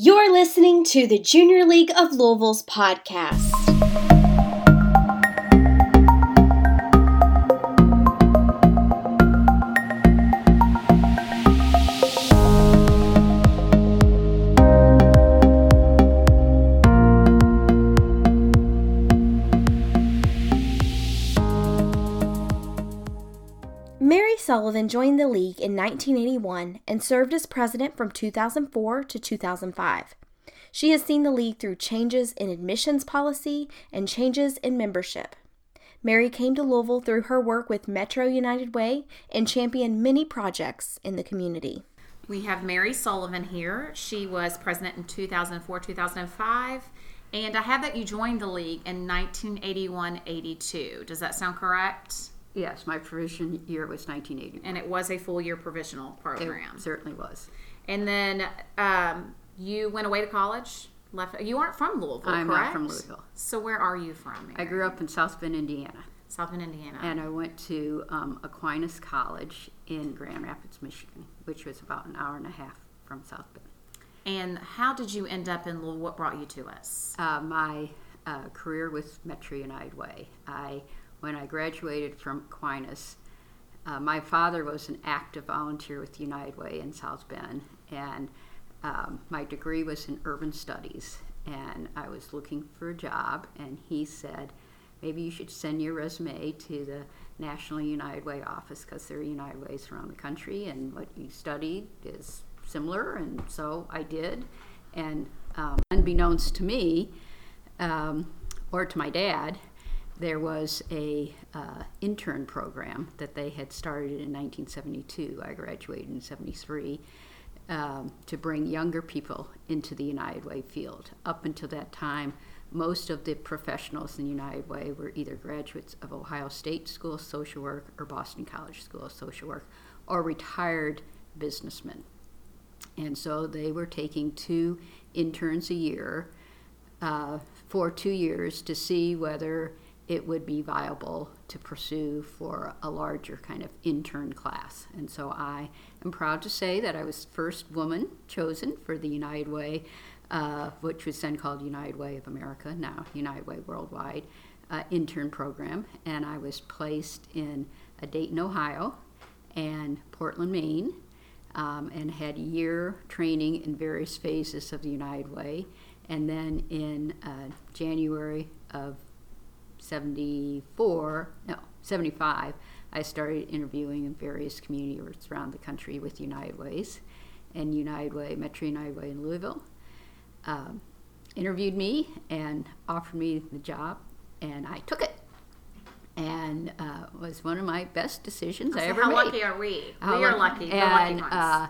You're listening to the Junior League of Louisville's podcast. Sullivan joined the league in 1981 and served as president from 2004 to 2005. She has seen the league through changes in admissions policy and changes in membership. Mary came to Louisville through her work with Metro United Way and championed many projects in the community. We have Mary Sullivan here. She was president in 2004 2005. And I have that you joined the league in 1981 82. Does that sound correct? Yes, my provision year was 1980. And it was a full year provisional program. It certainly was. And then um, you went away to college. Left. You aren't from Louisville, I'm correct? not from Louisville. So where are you from? I grew up in South Bend, Indiana, South Bend, Indiana. and I went to um, Aquinas College in Grand Rapids, Michigan, which was about an hour and a half from South Bend. And how did you end up in Louisville? What brought you to us? Uh, my uh, career with Metro United Way. I, when I graduated from Aquinas, uh, my father was an active volunteer with United Way in South Bend, and um, my degree was in urban studies. And I was looking for a job, and he said, maybe you should send your resume to the National United Way office because there are United Ways around the country, and what you studied is similar. And so I did. And um, unbeknownst to me, um, or to my dad, there was a uh, intern program that they had started in 1972. I graduated in 73 um, to bring younger people into the United Way field. Up until that time, most of the professionals in United Way were either graduates of Ohio State School of Social Work or Boston College School of Social Work or retired businessmen. And so they were taking two interns a year uh, for two years to see whether it would be viable to pursue for a larger kind of intern class. And so I am proud to say that I was first woman chosen for the United Way, uh, which was then called United Way of America, now United Way Worldwide uh, intern program. And I was placed in uh, Dayton, Ohio, and Portland, Maine, um, and had year training in various phases of the United Way. And then in uh, January of 74, no, 75, I started interviewing in various communities around the country with United Ways and United Way, Metro United Way in Louisville. Um, interviewed me and offered me the job, and I took it. And uh, was one of my best decisions I So ever how made. lucky are we? How we are lucky- lucky. Lucky And ones. uh,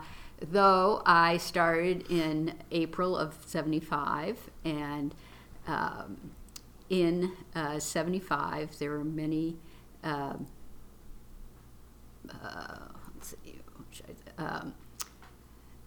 though I started in April of '75, and um, in uh, '75 there were many. Um, uh, let's see. what should I- Um,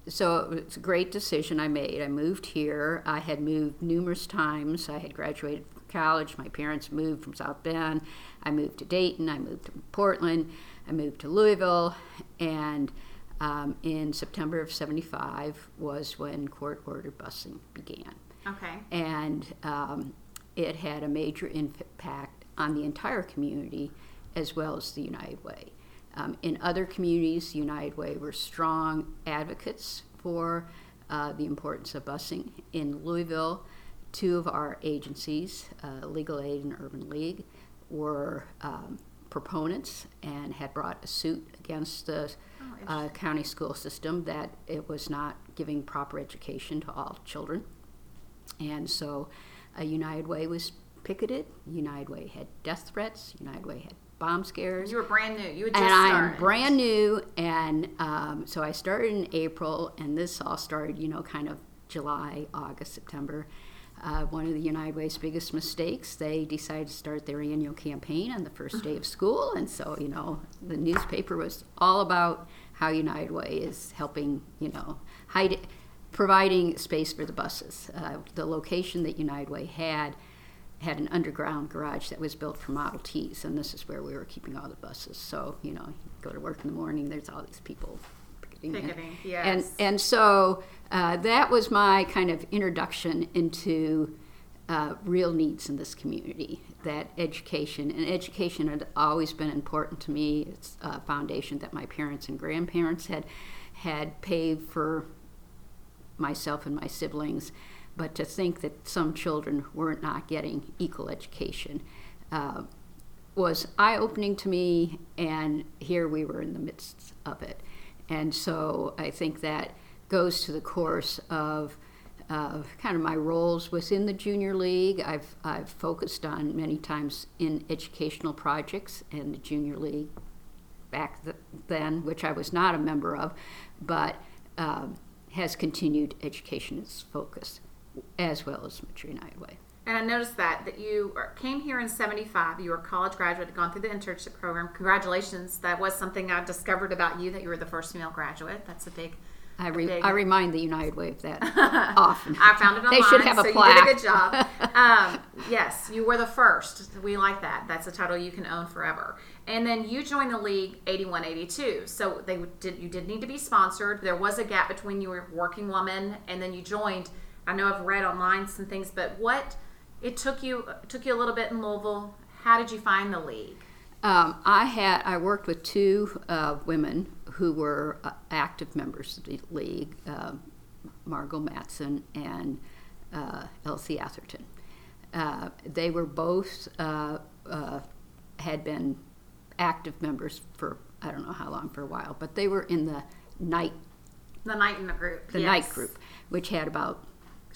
so it's a great decision I made. I moved here. I had moved numerous times. I had graduated from college. My parents moved from South Bend. I moved to Dayton. I moved to Portland. I moved to Louisville. And um, in September of 75 was when court ordered busing began. okay. And um, it had a major impact on the entire community as well as the United Way. Um, in other communities, the United Way were strong advocates for uh, the importance of busing. In Louisville, two of our agencies, uh, Legal Aid and Urban League, were um, proponents and had brought a suit against the uh, county school system that it was not giving proper education to all children. And so uh, United Way was picketed. United Way had death threats. United Way had bomb scares You were brand new. You had just and I am brand new, and um, so I started in April, and this all started, you know, kind of July, August, September. Uh, one of the United Way's biggest mistakes, they decided to start their annual campaign on the first day of school, and so, you know, the newspaper was all about how United Way is helping, you know, hide, providing space for the buses. Uh, the location that United Way had had an underground garage that was built for Model Ts, and this is where we were keeping all the buses. So, you know, you go to work in the morning, there's all these people picketing. Picketing, And and so uh, that was my kind of introduction into uh, real needs in this community. That education and education had always been important to me. It's a foundation that my parents and grandparents had had paved for myself and my siblings. But to think that some children were not getting equal education uh, was eye opening to me, and here we were in the midst of it. And so I think that goes to the course of uh, kind of my roles within the junior league. I've, I've focused on many times in educational projects and the junior league back th- then, which I was not a member of, but um, has continued education as focus, as well as United Way. And I noticed that that you came here in '75. You were a college graduate, had gone through the internship program. Congratulations! That was something I discovered about you that you were the first female graduate. That's a big. I, re- I remind the United Way of that often. I found it online. They should have a so plaque. you did a good job. Um, yes, you were the first. We like that. That's a title you can own forever. And then you joined the league 81, 82. So they did. You did need to be sponsored. There was a gap between you were working woman and then you joined. I know I've read online some things, but what it took you took you a little bit in Louisville. How did you find the league? Um, I had I worked with two uh, women who were uh, active members of the league, uh, Margot Matson and uh, Elsie Atherton. Uh, they were both uh, uh, had been active members for I don't know how long for a while, but they were in the night The night in the group. the night group, which had about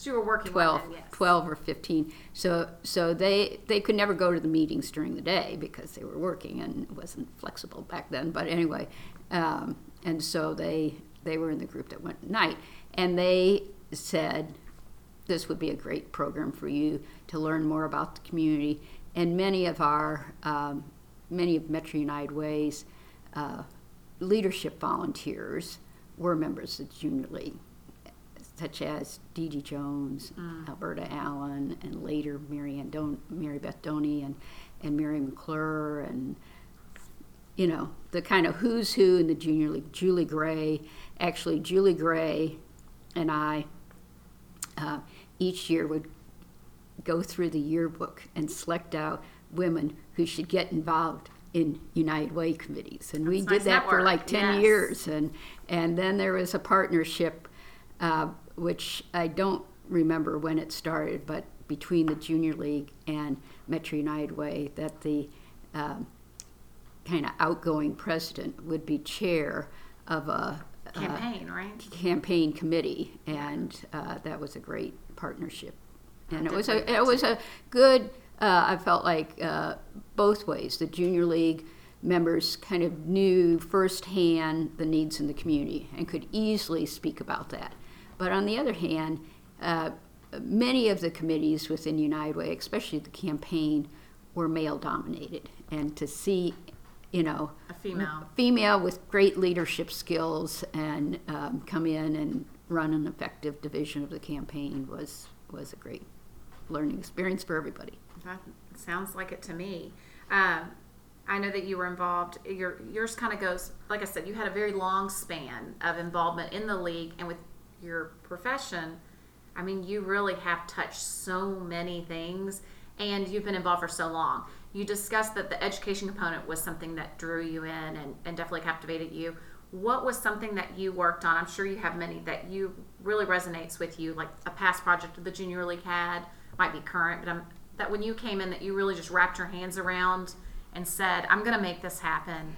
you were working 12, women, yes. 12 or 15 so so they they could never go to the meetings during the day because they were working and it wasn't flexible back then but anyway um, and so they they were in the group that went at night. And they said this would be a great program for you to learn more about the community. And many of our um, many of metro united ways uh, leadership volunteers were members of the junior league such as Dee Dee Jones, Alberta Allen, and later Mary, Ann Don- Mary Beth Doney and, and Mary McClure, and you know, the kind of who's who in the junior league. Julie Gray, actually, Julie Gray and I uh, each year would go through the yearbook and select out women who should get involved in United Way committees, and we That's did nice that for like ten yes. years, and and then there was a partnership, uh, which I don't remember when it started, but between the junior league and Metro United Way, that the um, kind of outgoing president would be chair of a uh, campaign, right? campaign committee, and uh, that was a great partnership. And it was a it was a good. Uh, I felt like uh, both ways. The junior league members kind of knew firsthand the needs in the community and could easily speak about that. But on the other hand, uh, many of the committees within United Way, especially the campaign, were male dominated, and to see, you know, A female. female with great leadership skills and um, come in and run an effective division of the campaign was was a great learning experience for everybody. That sounds like it to me. Um, I know that you were involved. Your yours kind of goes, like I said, you had a very long span of involvement in the league and with your profession. I mean, you really have touched so many things, and you've been involved for so long. You discussed that the education component was something that drew you in and, and definitely captivated you. What was something that you worked on? I'm sure you have many that you really resonates with you, like a past project the junior league had, might be current, but I'm, that when you came in, that you really just wrapped your hands around and said, "I'm going to make this happen."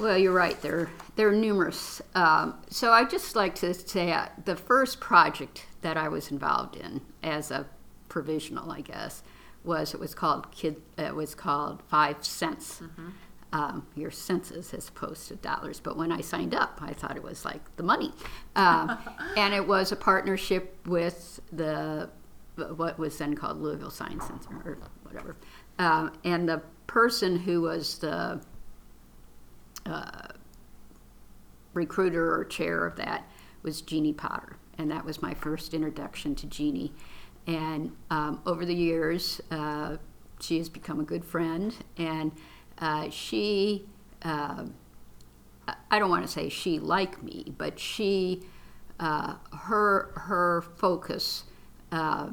Well, you're right. There are numerous. Um, so I just like to say uh, the first project that I was involved in as a provisional, I guess, was it was called kid. It was called Five Cents. Um, your senses as opposed to dollars. But when I signed up, I thought it was like the money, um, and it was a partnership with the what was then called Louisville Science Center or whatever, um, and the person who was the recruiter or chair of that was Jeannie Potter, and that was my first introduction to Jeannie. And um, over the years, uh, she has become a good friend, and uh, she. Uh, I don't want to say she like me, but she, uh, her her focus uh,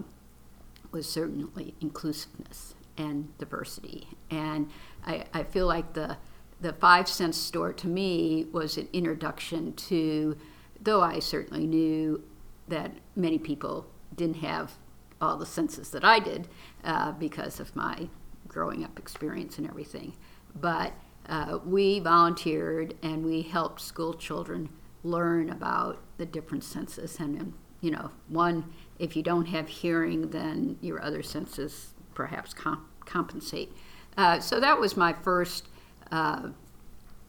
was certainly inclusiveness and diversity, and I, I feel like the the five cent store to me was an introduction to, though I certainly knew that many people didn't have all the senses that I did uh, because of my growing up experience and everything. But uh, we volunteered and we helped school children learn about the different senses. And, um, you know, one, if you don't have hearing, then your other senses perhaps comp- compensate. Uh, so that was my first, uh,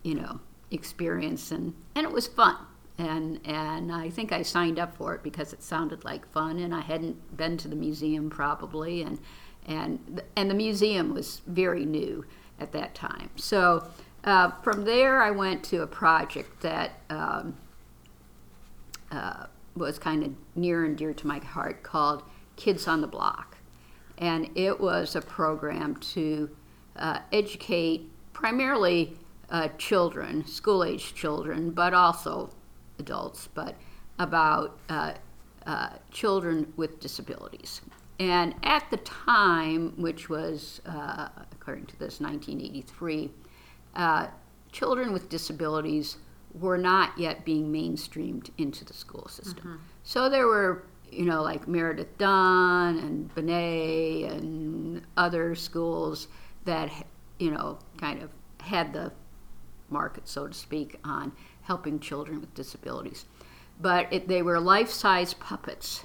you know, experience, and, and it was fun. And, and I think I signed up for it because it sounded like fun, and I hadn't been to the museum probably, and, and, and the museum was very new at that time. So uh, from there, I went to a project that um, uh, was kind of near and dear to my heart called Kids on the Block. And it was a program to uh, educate primarily uh, children, school age children, but also adults, but about uh, uh, children with disabilities. And at the time, which was, uh, according to this, 1983, uh, children with disabilities were not yet being mainstreamed into the school system. Mm-hmm. So there were, you know, like Meredith Dunn and Benet and other schools that, you know, kind of had the market, so to speak, on helping children with disabilities. But it, they were life size puppets.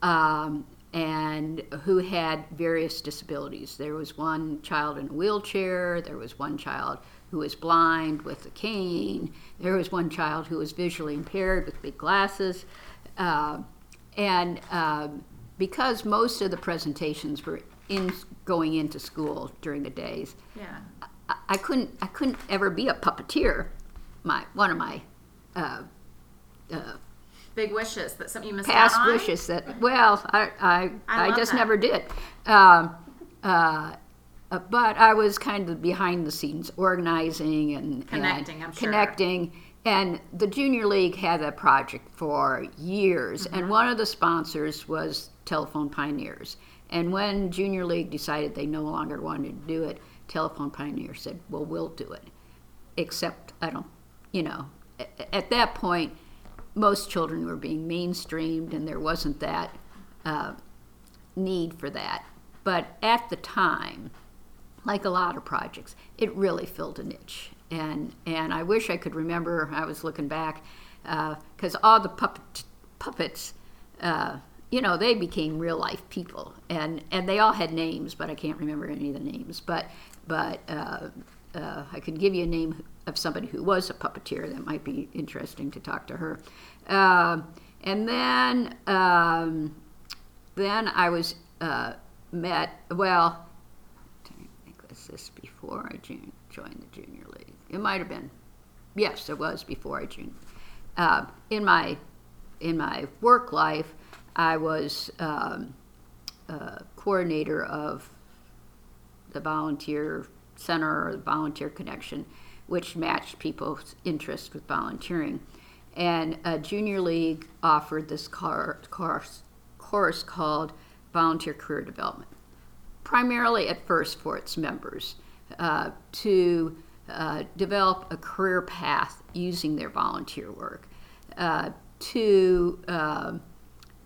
Um, and who had various disabilities. There was one child in a wheelchair, there was one child who was blind with a cane, there was one child who was visually impaired with big glasses. Uh, and uh, because most of the presentations were in going into school during the days, yeah. I, I couldn't I couldn't ever be a puppeteer. My one of my uh, uh big wishes that something you missed past out on? wishes that well I I, I, I just that. never did. Um, uh, but I was kind of behind the scenes organizing and connecting. And I'm sure. connecting. And the Junior League had that project for years, Mm-hmm. and one of the sponsors was Telephone Pioneers. And when Junior League decided they no longer wanted to do it, Telephone Pioneers said, "Well, we'll do it." Except I don't, you know, at that point, most children were being mainstreamed, and there wasn't that uh, need for that. But at the time, like a lot of projects, it really filled a niche. And, and I wish I could remember, I was looking back, because uh, all the puppet, puppets, uh, you know, they became real life people. And, and they all had names, but I can't remember any of the names. But, but uh, uh I could give you a name of somebody who was a puppeteer. That might be interesting to talk to her. Uh, and then, um, then I was uh, met. Well, was this before I joined the junior league. It might have been. Yes, it was before I joined. Uh, in my in my work life, I was um, coordinator of the volunteer center or the volunteer connection which matched people's interest with volunteering. And junior league offered this course, course called Volunteer Career Development, primarily at first for its members uh, to uh, develop a career path using their volunteer work, uh, to um,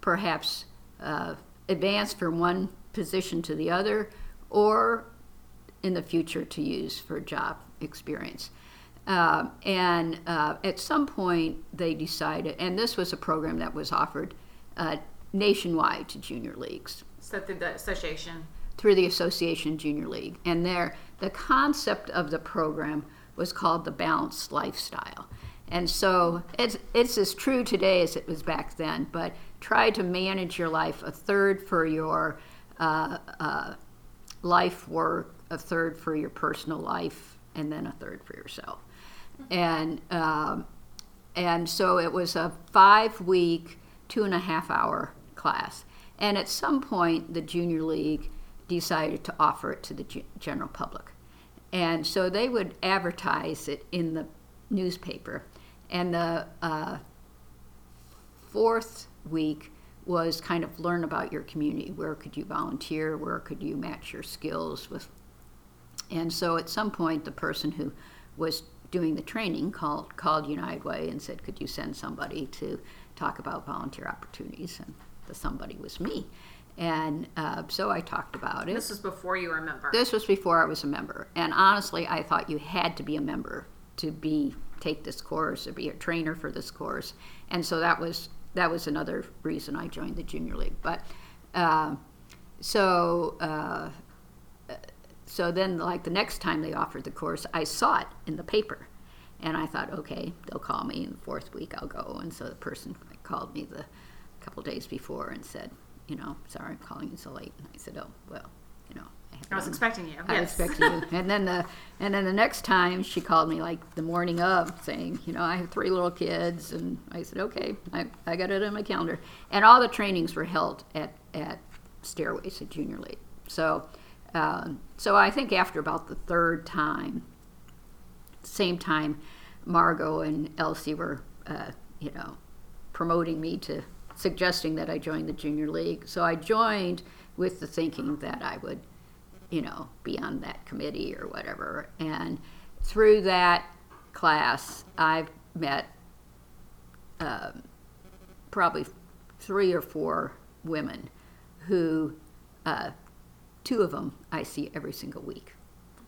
perhaps uh, advance from one position to the other, or in the future to use for a job experience. Uh, and uh, at some point, they decided, and this was a program that was offered uh, nationwide to junior leagues. So through the association? Through the Association Junior League. And there, the concept of the program was called the balanced lifestyle. And so it's, it's as true today as it was back then, but try to manage your life a third for your uh, uh, life work, a third for your personal life, and then a third for yourself. And um, and so it was a five week, two and a half hour class. And at some point, the junior league decided to offer it to the general public. And so they would advertise it in the newspaper. And the uh, fourth week was kind of learn about your community. Where could you volunteer? Where could you match your skills with? And so at some point, the person who was doing the training called called United Way and said, "Could you send somebody to talk about volunteer opportunities?" And the somebody was me. And uh, so I talked about it. This was before you were a member. This was before I was a member, and honestly, I thought you had to be a member to be take this course or be a trainer for this course, and so that was that was another reason I joined the junior league. But uh, so uh, so then, like the next time they offered the course, I saw it in the paper, and I thought, okay, they'll call me in the fourth week. I'll go, and so the person called me the couple days before and said, you know, sorry, I'm calling you so late. And I said, oh well, you know. I was done- expecting you. I was expecting you. And then the and then the next time she called me like the morning of saying, you know, I have three little kids and I said, Okay, I, I got it on my calendar. And all the trainings were held at, at Stairways at Junior League. So um, so I think after about the third time, same time Margot and Elsie were uh, you know, promoting me to suggesting that I join the junior league. So I joined with the thinking that I would you know, be on that committee or whatever. And through that class, I've met um, probably three or four women who, uh, two of them I see every single week.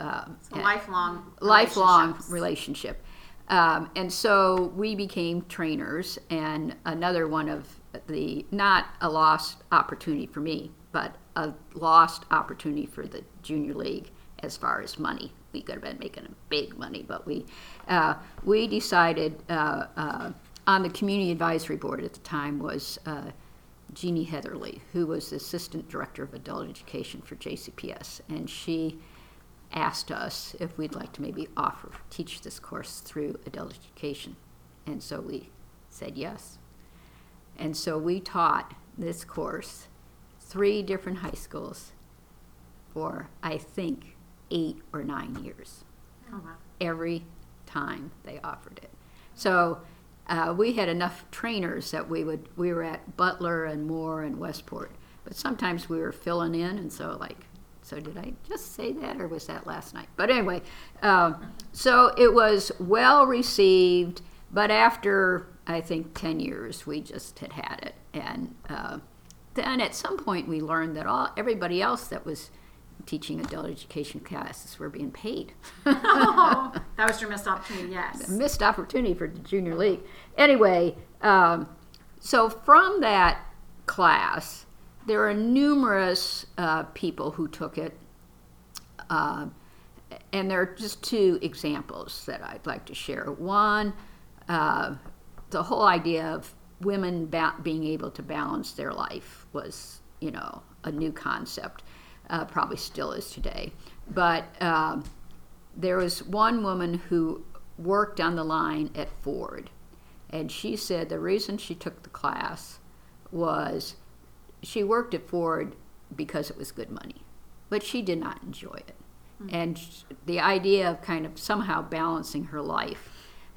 Um, It's a lifelong, lifelong relationship. Um, and so we became trainers, and another one of the not a lost opportunity for me, but a lost opportunity for the junior league as far as money. We could have been making big money, but we uh, we decided uh, uh, on the community advisory board at the time was uh, Jeannie Heatherly, who was the assistant director of adult education for JCPS, and she asked us if we'd like to maybe offer teach this course through adult education. And so we said yes. And so we taught this course three different high schools for i think eight or nine years. Oh, wow. every time they offered it. So uh, we had enough trainers that we would we were at butler and moore and westport but sometimes we were filling in and so like so did I just say that, or was that last night? But anyway, um, so it was well received. But after I think ten years, we just had had it, and uh, then at some point we learned that all everybody else that was teaching adult education classes were being paid. Oh, that was your missed opportunity. Yes. missed opportunity for the junior league. Anyway, um, so from that class, there are numerous uh, people who took it, uh, and there are just two examples that I'd like to share. One, uh, the whole idea of women ba- being able to balance their life was, you know, a new concept. Uh, probably still is today, but. Um, there was one woman who worked on the line at Ford, and she said the reason she took the class was she worked at Ford because it was good money, but she did not enjoy it. And the idea of kind of somehow balancing her life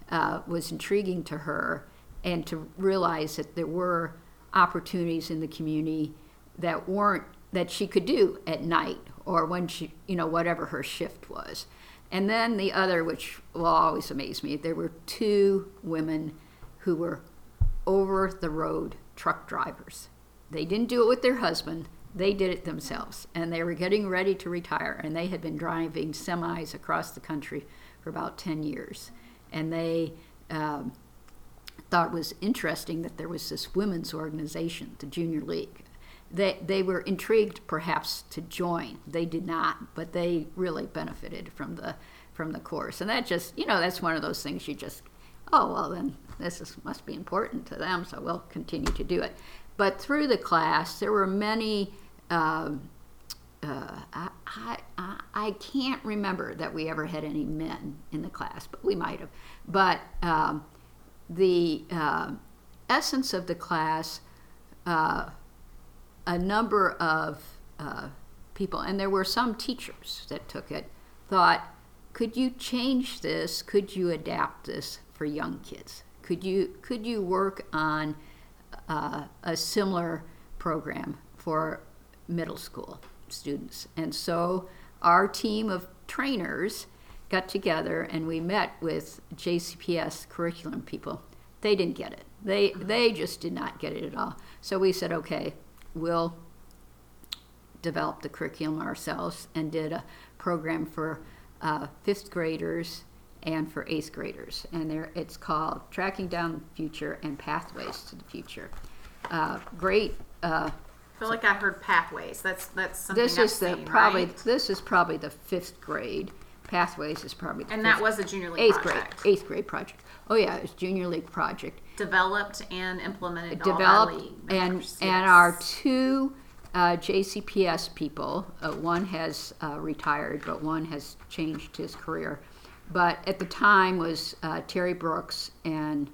uh, was intriguing to her, and to realize that there were opportunities in the community that weren't that she could do at night or when she, you know, whatever her shift was. And then the other, which will always amaze me, there were two women who were over the road truck drivers. They didn't do it with their husband, they did it themselves. And they were getting ready to retire, and they had been driving semis across the country for about 10 years. And they um, thought it was interesting that there was this women's organization, the Junior League. They, they were intrigued perhaps to join. They did not, but they really benefited from the from the course. And that just you know that's one of those things you just oh well then this is, must be important to them, so we'll continue to do it. But through the class, there were many. Um, uh, I, I, I- can't remember that we ever had any men in the class, but we might have. But um, the uh, essence of the class, uh, a number of uh, people, and there were some teachers that took it, thought could you change this? Could you adapt this for young kids? Could you could you work on uh, a similar program for middle school students? And so our team of trainers got together and we met with JCPS curriculum people. They didn't get it. They they just did not get it at all. So we said, okay, we'll develop the curriculum ourselves and did a program for uh, fifth graders and for eighth graders. And there, it's called Tracking Down the Future and Pathways to the Future. Uh, great. Uh, I feel like I heard pathways. That's that's something this I've is the seen, probably right? this is probably the fifth grade. Pathways is probably the And fifth, that was a junior league eighth project. grade eighth grade project. Oh yeah, it's junior league project. Developed and implemented developed and members, and our two uh, JCPS people. Uh, one has uh, retired, but one has changed his career. But at the time was uh, Terry Brooks and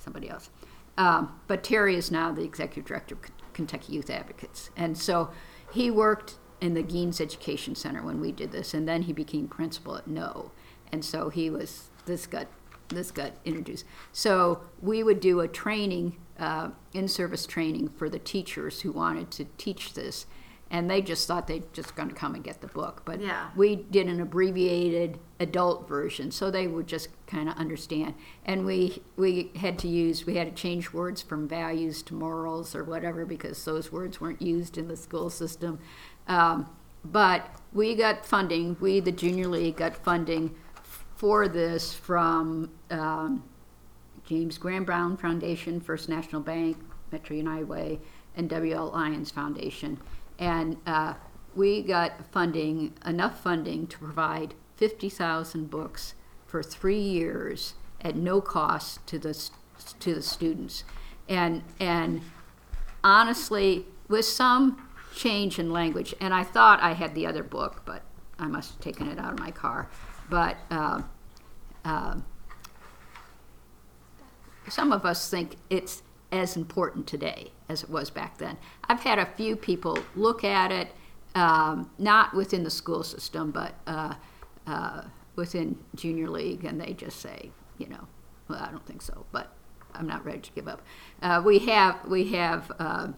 somebody else. Um, but Terry is now the executive director of K- Kentucky Youth Advocates, and so he worked in the Gheens Education Center when we did this, and then he became principal at No, and so he was this got this got introduced. So we would do a training, uh, in-service training for the teachers who wanted to teach this, and they just thought they just going to come and get the book, but Yeah. we did an abbreviated adult version so they would just kind of understand and we we had to use we had to change words from values to morals or whatever because those words weren't used in the school system um, but we got funding we the junior league got funding for this from um, James Graham Brown Foundation, First National Bank, Metro United Way, and W.L. Lyons Foundation. And uh, we got funding, enough funding to provide 50,000 books for three years at no cost to the, to the students. And, and honestly, with some change in language, and I thought I had the other book, but I must have taken it out of my car. But uh, uh, some of us think it's as important today as it was back then. I've had a few people look at it, um, not within the school system, but uh, uh, within junior league, and they just say, you know, well, I don't think so, but I'm not ready to give up. Uh, we have we have uh,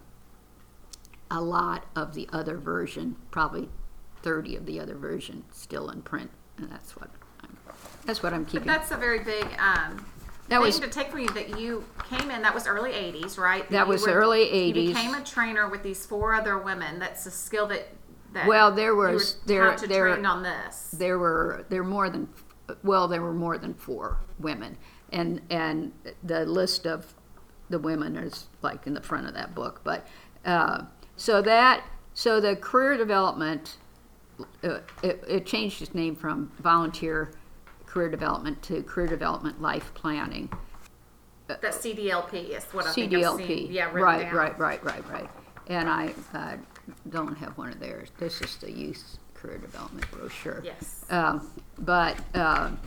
a lot of the other version, probably 30 of the other version, still in print, and that's what I'm, that's what I'm keeping. But keeping. that's a very big um, That thing was- to take from you that you came in. That was early '80s, right? That you was early You 80s. became a trainer with these four other women. That's a skill that. that Well, there you were was- there- taught to there- train on this. there were there were more than well there were more than four women and and the list of the women is like in the front of that book but uh, so that so the career development uh, it, it changed its name from volunteer career development to career development life planning that CDLP is what I think I've CDLP. seen. Yeah, written right, down. right, right, right, right. And I uh, don't have one of theirs. This is the youth career development brochure. Yes. Um, but um,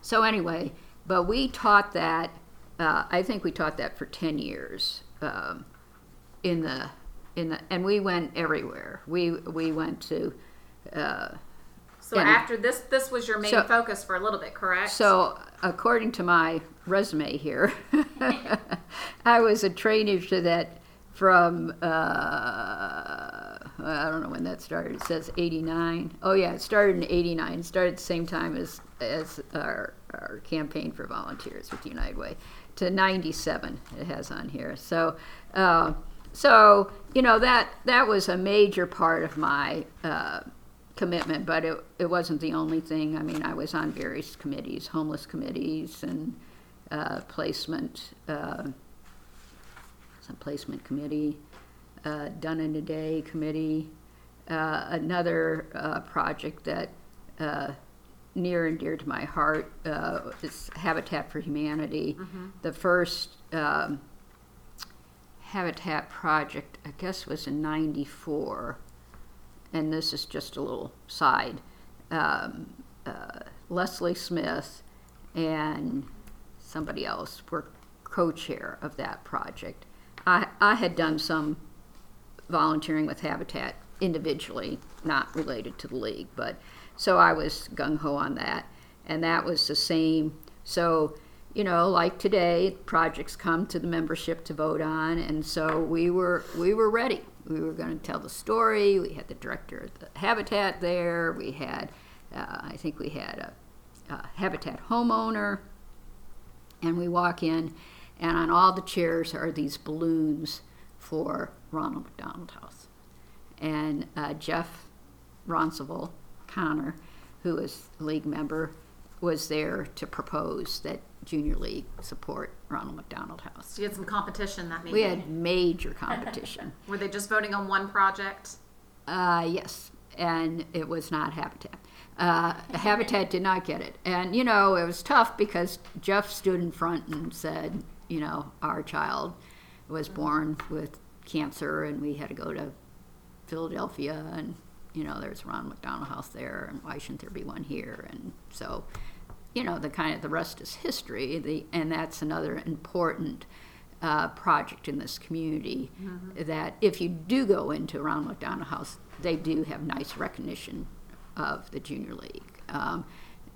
so anyway, but we taught that. Uh, I think we taught that for ten years um, in the in the, and we went everywhere. We we went to. Uh, So and- after this, this was your main So- focus for a little bit, correct? So, according to my resume here, I was a trainee to that from, uh, I don't know when that started. It says 89. Oh, yeah, it started in 89. It started the same time as, as our, our campaign for volunteers with United Way to 97, it has on here. So, uh, so you know, that, that was a major part of my. Uh, commitment, but it, it wasn't the only thing. I mean, I was on various committees, homeless committees and uh, placement, uh, some placement committee, uh, done in a day committee, uh, another uh, project that uh, near and dear to my heart uh, is Habitat for Humanity. The first um, Habitat project, I guess, was in '94 and this is just a little side. Um, uh, Leslie Smith and somebody else were co-chair of that project. I, I had done some volunteering with Habitat individually, not related to the league. But so I was gung ho on that, and that was the same. So you know, like today, projects come to the membership to vote on, and so we were we were ready. We were going to tell the story. We had the director of the Habitat there. We had, uh, I think we had a, a Habitat homeowner, and we walk in, and on all the chairs are these balloons for Ronald McDonald House, and uh, Jeff Ronceville Connor, who is league member, was there to propose that junior league support Ronald McDonald House. So you had some competition that meeting. We had major competition. Were they just voting on one project? Uh, yes, and it was not Habitat. Uh, Habitat did not get it, and you know it was tough because Jeff stood in front and said, you know, our child was born with cancer, and we had to go to Philadelphia, and you know there's Ron McDonald House there, and why shouldn't there be one here? And so you know, the kind of the rest is history. The and that's another important uh, project in this community. Mm-hmm. That if you do go into Ron McDonald House, they do have nice recognition of the junior league. Um,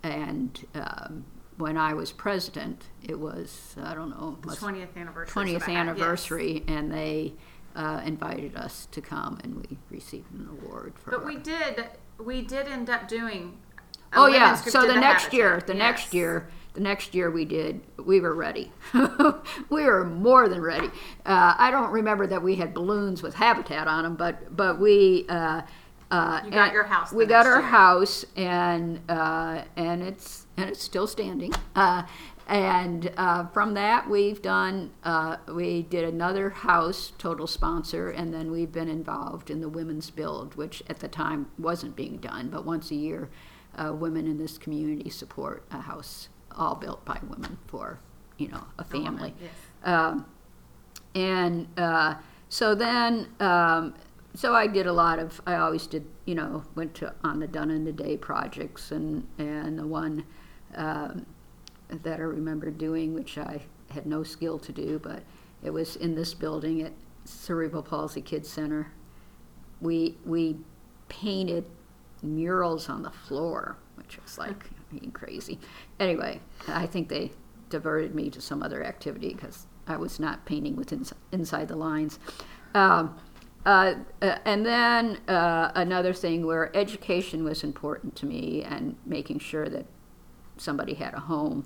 and um, when I was president, it was I don't know the twentieth anniversary. Twentieth anniversary, yes. and they uh, invited us to come, and we received an award for. But we did we did end up doing oh yeah. So the, the next year, the yes. next year, the next year we did. We were ready. we were more than ready. Uh, I don't remember that we had balloons with habitat on them, but but we. Uh, uh, you got your house. We got our year. house, and uh, and it's and it's still standing. Uh, and uh, from that, we've done. Uh, we did another house, total sponsor, and then we've been involved in the women's build, which at the time wasn't being done, but once a year uh, women in this community support a house all built by women for you know a family. yes. um, and uh, so then um, so I did a lot of I always did you know went to on the done in the day projects and and the one um, that I remember doing which I had no skill to do but it was in this building at Cerebral Palsy Kids Center. We we painted murals on the floor, which was like being crazy. Anyway, I think they diverted me to some other activity because I was not painting with ins- inside the lines. Um, uh, uh, and then uh, another thing where education was important to me and making sure that somebody had a home,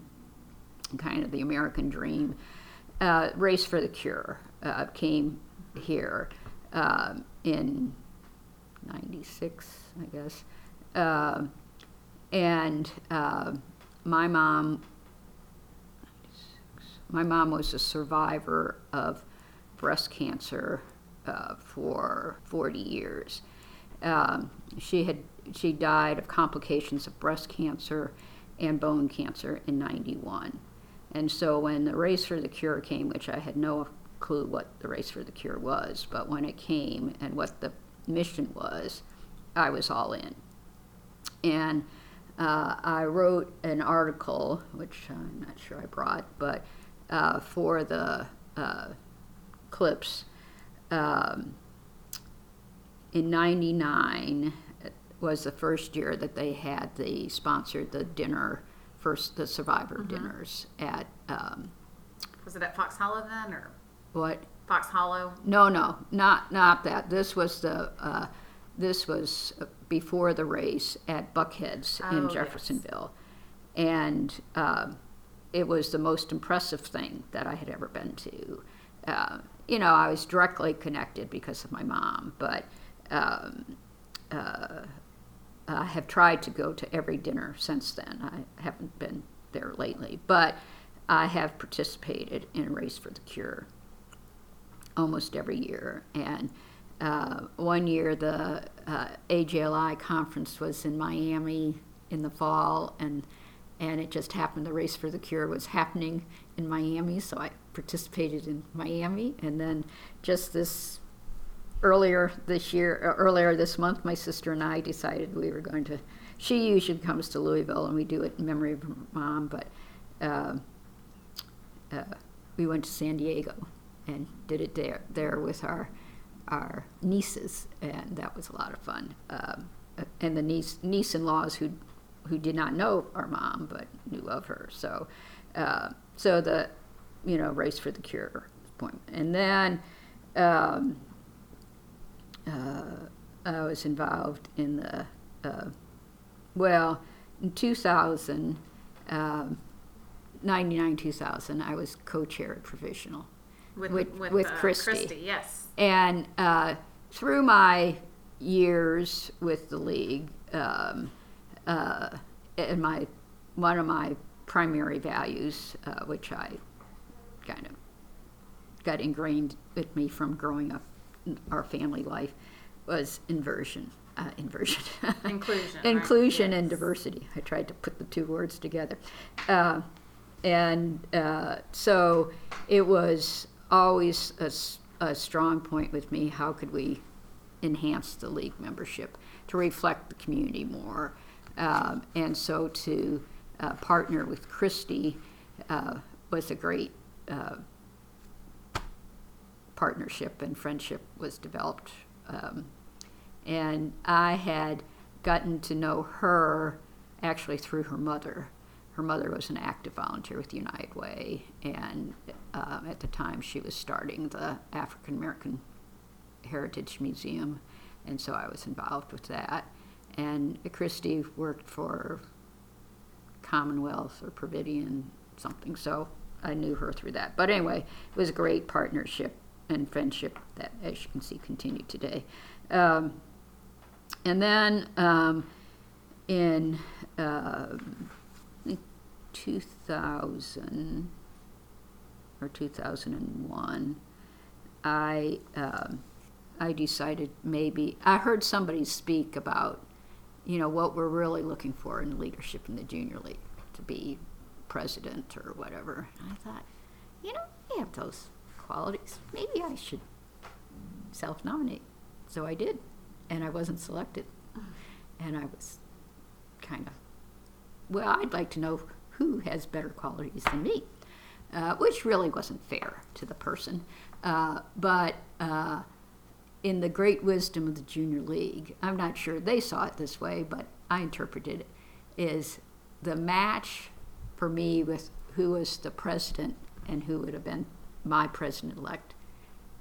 kind of the American dream. Uh, Race for the Cure uh, came here um, in 96, I guess. Uh, and uh, my mom, my mom was a survivor of breast cancer uh, for 40 years. Um, she had she died of complications of breast cancer and bone cancer in 91. And so when the Race for the Cure came, which I had no clue what the Race for the Cure was, but when it came and what the mission was, I was all in. And uh, I wrote an article, which I'm not sure I brought, but uh, for the uh, clips. Um, in 99 was the first year that they had the sponsored the dinner first the survivor mm-hmm. dinners at um, was it at fox hollow then or what fox hollow no no not not that this was the uh, this was before the race at Buckheads oh, in Jeffersonville. Yes. And uh, it was the most impressive thing that I had ever been to. Uh, you know, I was directly connected because of my mom, but um, uh, I have tried to go to every dinner since then. I haven't been there lately, but I have participated in a race for the cure almost every year. And uh, one year the uh, AJLI conference was in Miami in the fall, and and it just happened the race for the cure was happening in Miami, so I participated in Miami, and then just this earlier this year, uh, earlier this month, my sister and I decided we were going to. She usually comes to Louisville, and we do it in memory of mom, but. Uh, uh, we went to San Diego and did it there there with our our nieces, and that was a lot of fun. Um, and the niece niece in laws who who did not know our mom but knew of her. So uh, so the you know race for the cure point, and then. Um, uh, I was involved in the, uh, well, in 2000, um, 99 2000, I was co chair at Provisional with with, with, with uh, Christy. Yes. And uh, through my years with the league, um, uh, and my one of my primary values, uh, which I kind of got ingrained with me from growing up our family life, was inversion. Uh, inversion. Inclusion, right? Inclusion and Yes. diversity. I tried to put the two words together. Uh, and uh, so it was always a strong point with me how could we enhance the league membership to reflect the community more um, and so to uh, partner with christy uh, was a great uh, partnership and friendship was developed um, and i had gotten to know her actually through her mother her mother was an active volunteer with United Way, and um, at the time she was starting the African American Heritage Museum, and so I was involved with that. And Christy worked for Commonwealth or Providian something, so I knew her through that. But anyway, it was a great partnership and friendship that, as you can see, continued today. Um, and then um, in uh, 2000 or 2001, I um, I decided maybe I heard somebody speak about you know what we're really looking for in leadership in the junior league to be president or whatever. And I thought, you know, I have those qualities. Maybe I should self-nominate. So I did, and I wasn't selected, and I was kind of well, I'd like to know who has better qualities than me, uh, which really wasn't fair to the person. Uh, but uh, in the great wisdom of the junior league, I'm not sure they saw it this way, but I interpreted it is the match for me with who was the president and who would have been my president elect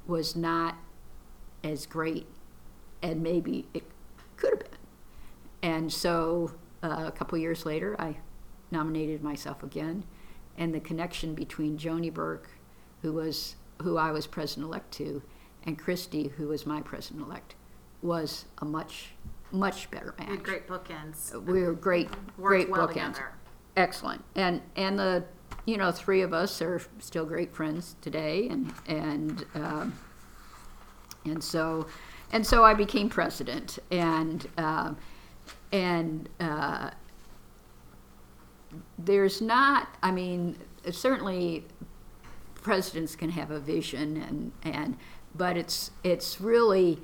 was not as great, and maybe it could have been. And so uh, a couple years later, I nominated myself again, and the connection between Joni Burke, who was who I was president elect to, and Christy, who was my president elect, was a much much better match. had great bookends. We were great, Worked great well bookends. together. Excellent, and and the you know three of us are still great friends today, and and um, and so and so I became president, and um, and uh, there's not. I mean, certainly presidents can have a vision, and and but it's it's really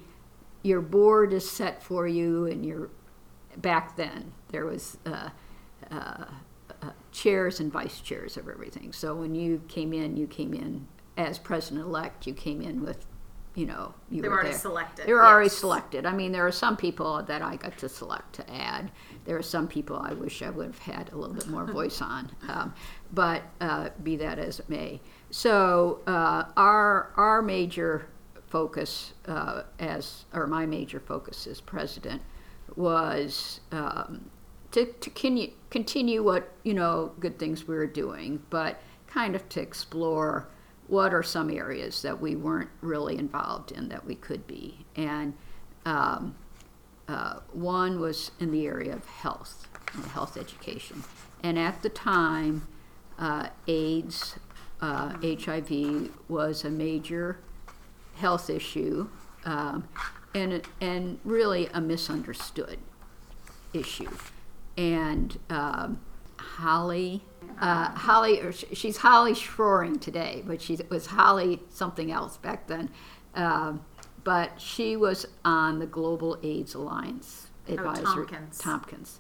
your board is set for you, and your back then there was. Uh, uh, uh, chairs and vice chairs of everything. So when you came in, you came in as president elect. You came in with, you know, you They were were already there. selected, They were already selected. I mean, there are some people that I got to select to add. There are some people I wish I would have had a little bit more voice on. Um, but uh, be that as it may, so uh, our our major focus uh, as or my major focus as president was um, to, to continue, continue what you know good things we were doing, but kind of to explore what are some areas that we weren't really involved in that we could be. And um, uh, one was in the area of health, health education. And at the time, uh, AIDS, uh, HIV was a major health issue um, and, and really a misunderstood issue. And um, Holly, uh, Holly, or sh- she's Holly Schroring today, but she was Holly something else back then. Um, but she was on the Global AIDS Alliance advisory. Tompkins. Tompkins.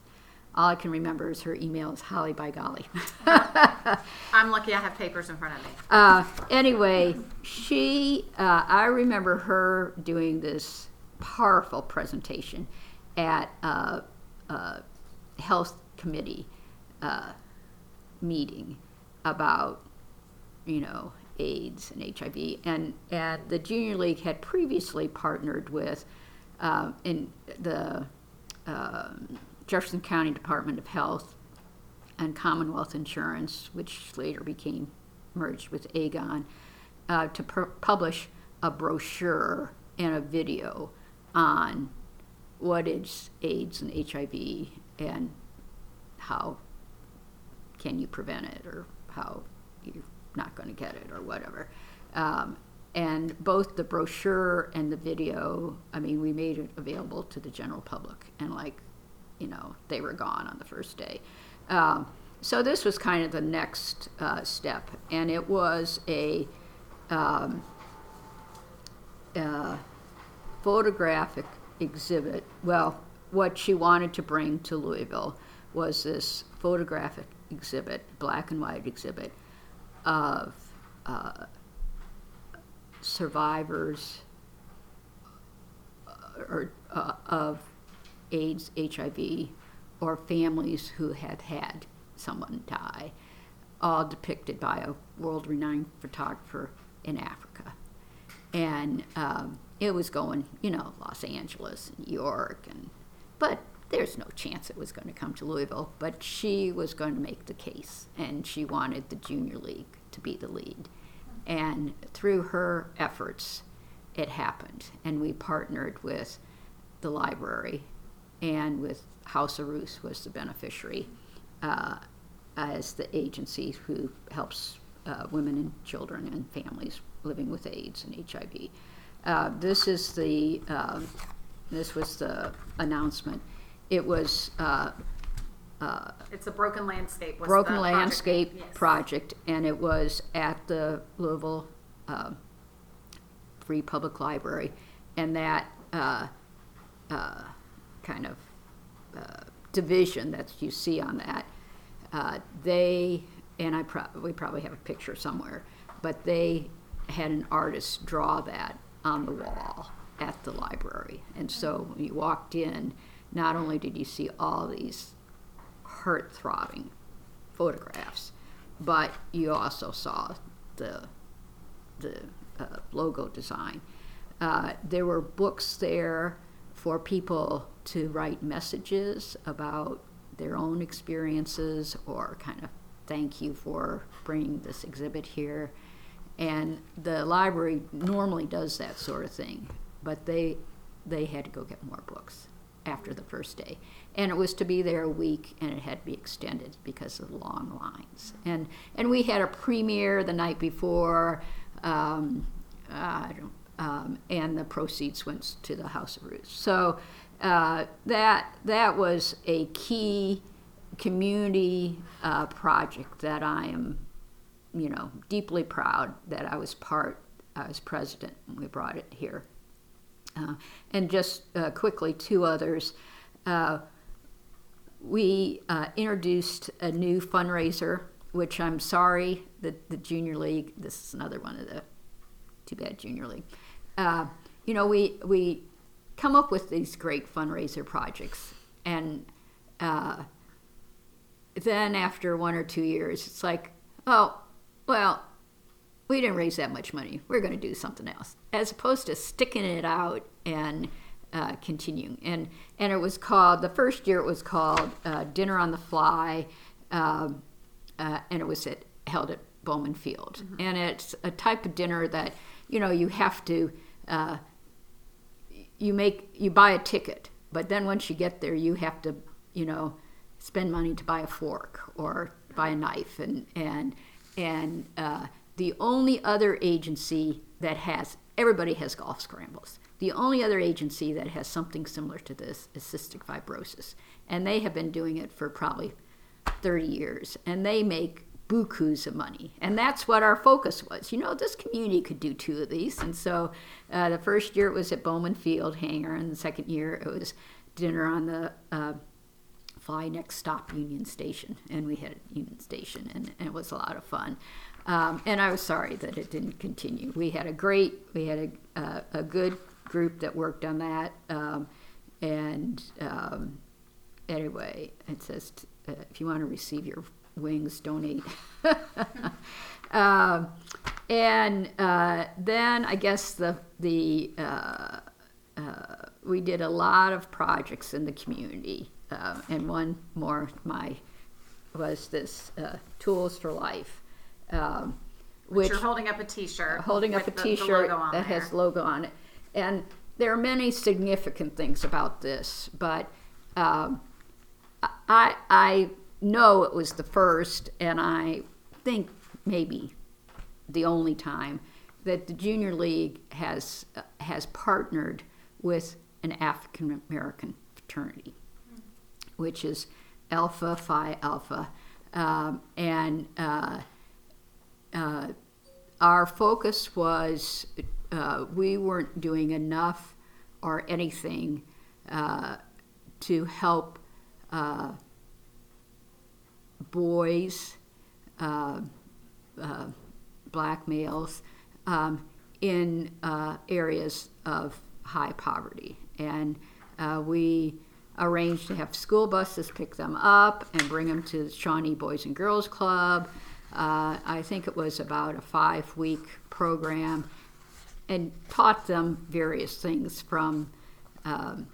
all I can remember is her email is Holly by golly. I'm lucky I have papers in front of me. Uh, anyway, she, uh, I remember her doing this powerful presentation at a, a health committee uh, meeting about, you know, AIDS and HIV. And, and the Junior League had previously partnered with uh, in the um Jefferson County Department of Health and Commonwealth Insurance, which later became merged with Aegon, uh, to pu- publish a brochure and a video on what is AIDS and HIV and how can you prevent it or how you're not going to get it or whatever. Um, and both the brochure and the video, I mean, we made it available to the general public, and like, you know, they were gone on the first day. Um, so this was kind of the next uh, step, and it was a um, uh, photographic exhibit. Well, what she wanted to bring to Louisville was this photographic exhibit, black and white exhibit, of uh, survivors uh, or uh, of AIDS, HIV, or families who had had someone die, all depicted by a world-renowned photographer in Africa. And um, it was going, you know, Los Angeles, and New York, and but there's no chance it was going to come to Louisville. But she was going to make the case, and she wanted the junior league to be the lead. And through her efforts, it happened. And we partnered with the library and with House of Ruth was the beneficiary uh, as the agency who helps uh, women and children and families living with AIDS and HIV. Uh, this is the um, this was the announcement. It was uh, It's a broken landscape. was Broken the project Landscape. Yes. Project, and it was at the Louisville um, Free Public Library, and that uh, uh, kind of uh, division that you see on that, uh, they and I pro- we probably have a picture somewhere, but they had an artist draw that on the wall at the library, and so when you walked in, not only did you see all these heart throbbing photographs, but you also saw the the uh, logo design. Uh, there were books there for people to write messages about their own experiences or kind of thank you for bringing this exhibit here. And the library normally does that sort of thing, but they they had to go get more books after the first day. And it was to be there a week and it had to be extended because of the long lines. And and we had a premiere the night before. Um, um, and the proceeds went to the House of Ruth. So uh, that that was a key community uh, project that I am, you know, deeply proud that I was part. I was president when we brought it here. Uh, and just uh, quickly, two others. Uh, we uh, introduced a new fundraiser, which I'm sorry that the Junior League, this is another one of the, too bad Junior League. Uh, you know, we, we come up with these great fundraiser projects, and then after one or two years, it's like, oh, well, we didn't raise that much money. We're going to do something else, as opposed to sticking it out and uh, continuing. And and it was called the first year. It was called uh, Dinner on the Fly, um, uh, and it was at, held at Bowman Field. And it's a type of dinner that you know you have to uh, you make you buy a ticket, but then once you get there, you have to you know spend money to buy a fork or buy a knife and and and uh, the only other agency that has everybody has golf scrambles. The only other agency that has something similar to this is cystic fibrosis. And they have been doing it for probably 30 years. And they make bukus of money. And that's what our focus was. You know this community could do two of these. And so uh, the first year it was at bowman field hangar and the second year it was dinner on the uh, fly next stop Union Station, and we hit Union Station, and, and it was a lot of fun. Um, and I was sorry that it didn't continue. We had a great, we had a, uh, a good group that worked on that, um, and um, anyway, it says uh, if you want to receive your wings, donate. um, and uh, then I guess the the uh, uh, we did a lot of projects in the community, uh, and one more my was this uh, Tools for Life, um, which you're holding up a T-shirt, holding up a the- the T-shirt on that there. has logo on it, and there are many significant things about this, but um, I I know it was the first, and I think maybe the only time that the junior league has uh, has partnered with an African American fraternity, which is Alpha Phi Alpha, um, and uh, uh, our focus was uh, we weren't doing enough or anything uh, to help uh, boys, uh, black males, um, in areas of high poverty. And we arranged to have school buses pick them up and bring them to the Shawnee Boys and Girls Club. Uh, I think it was about a five week program and taught them various things from um,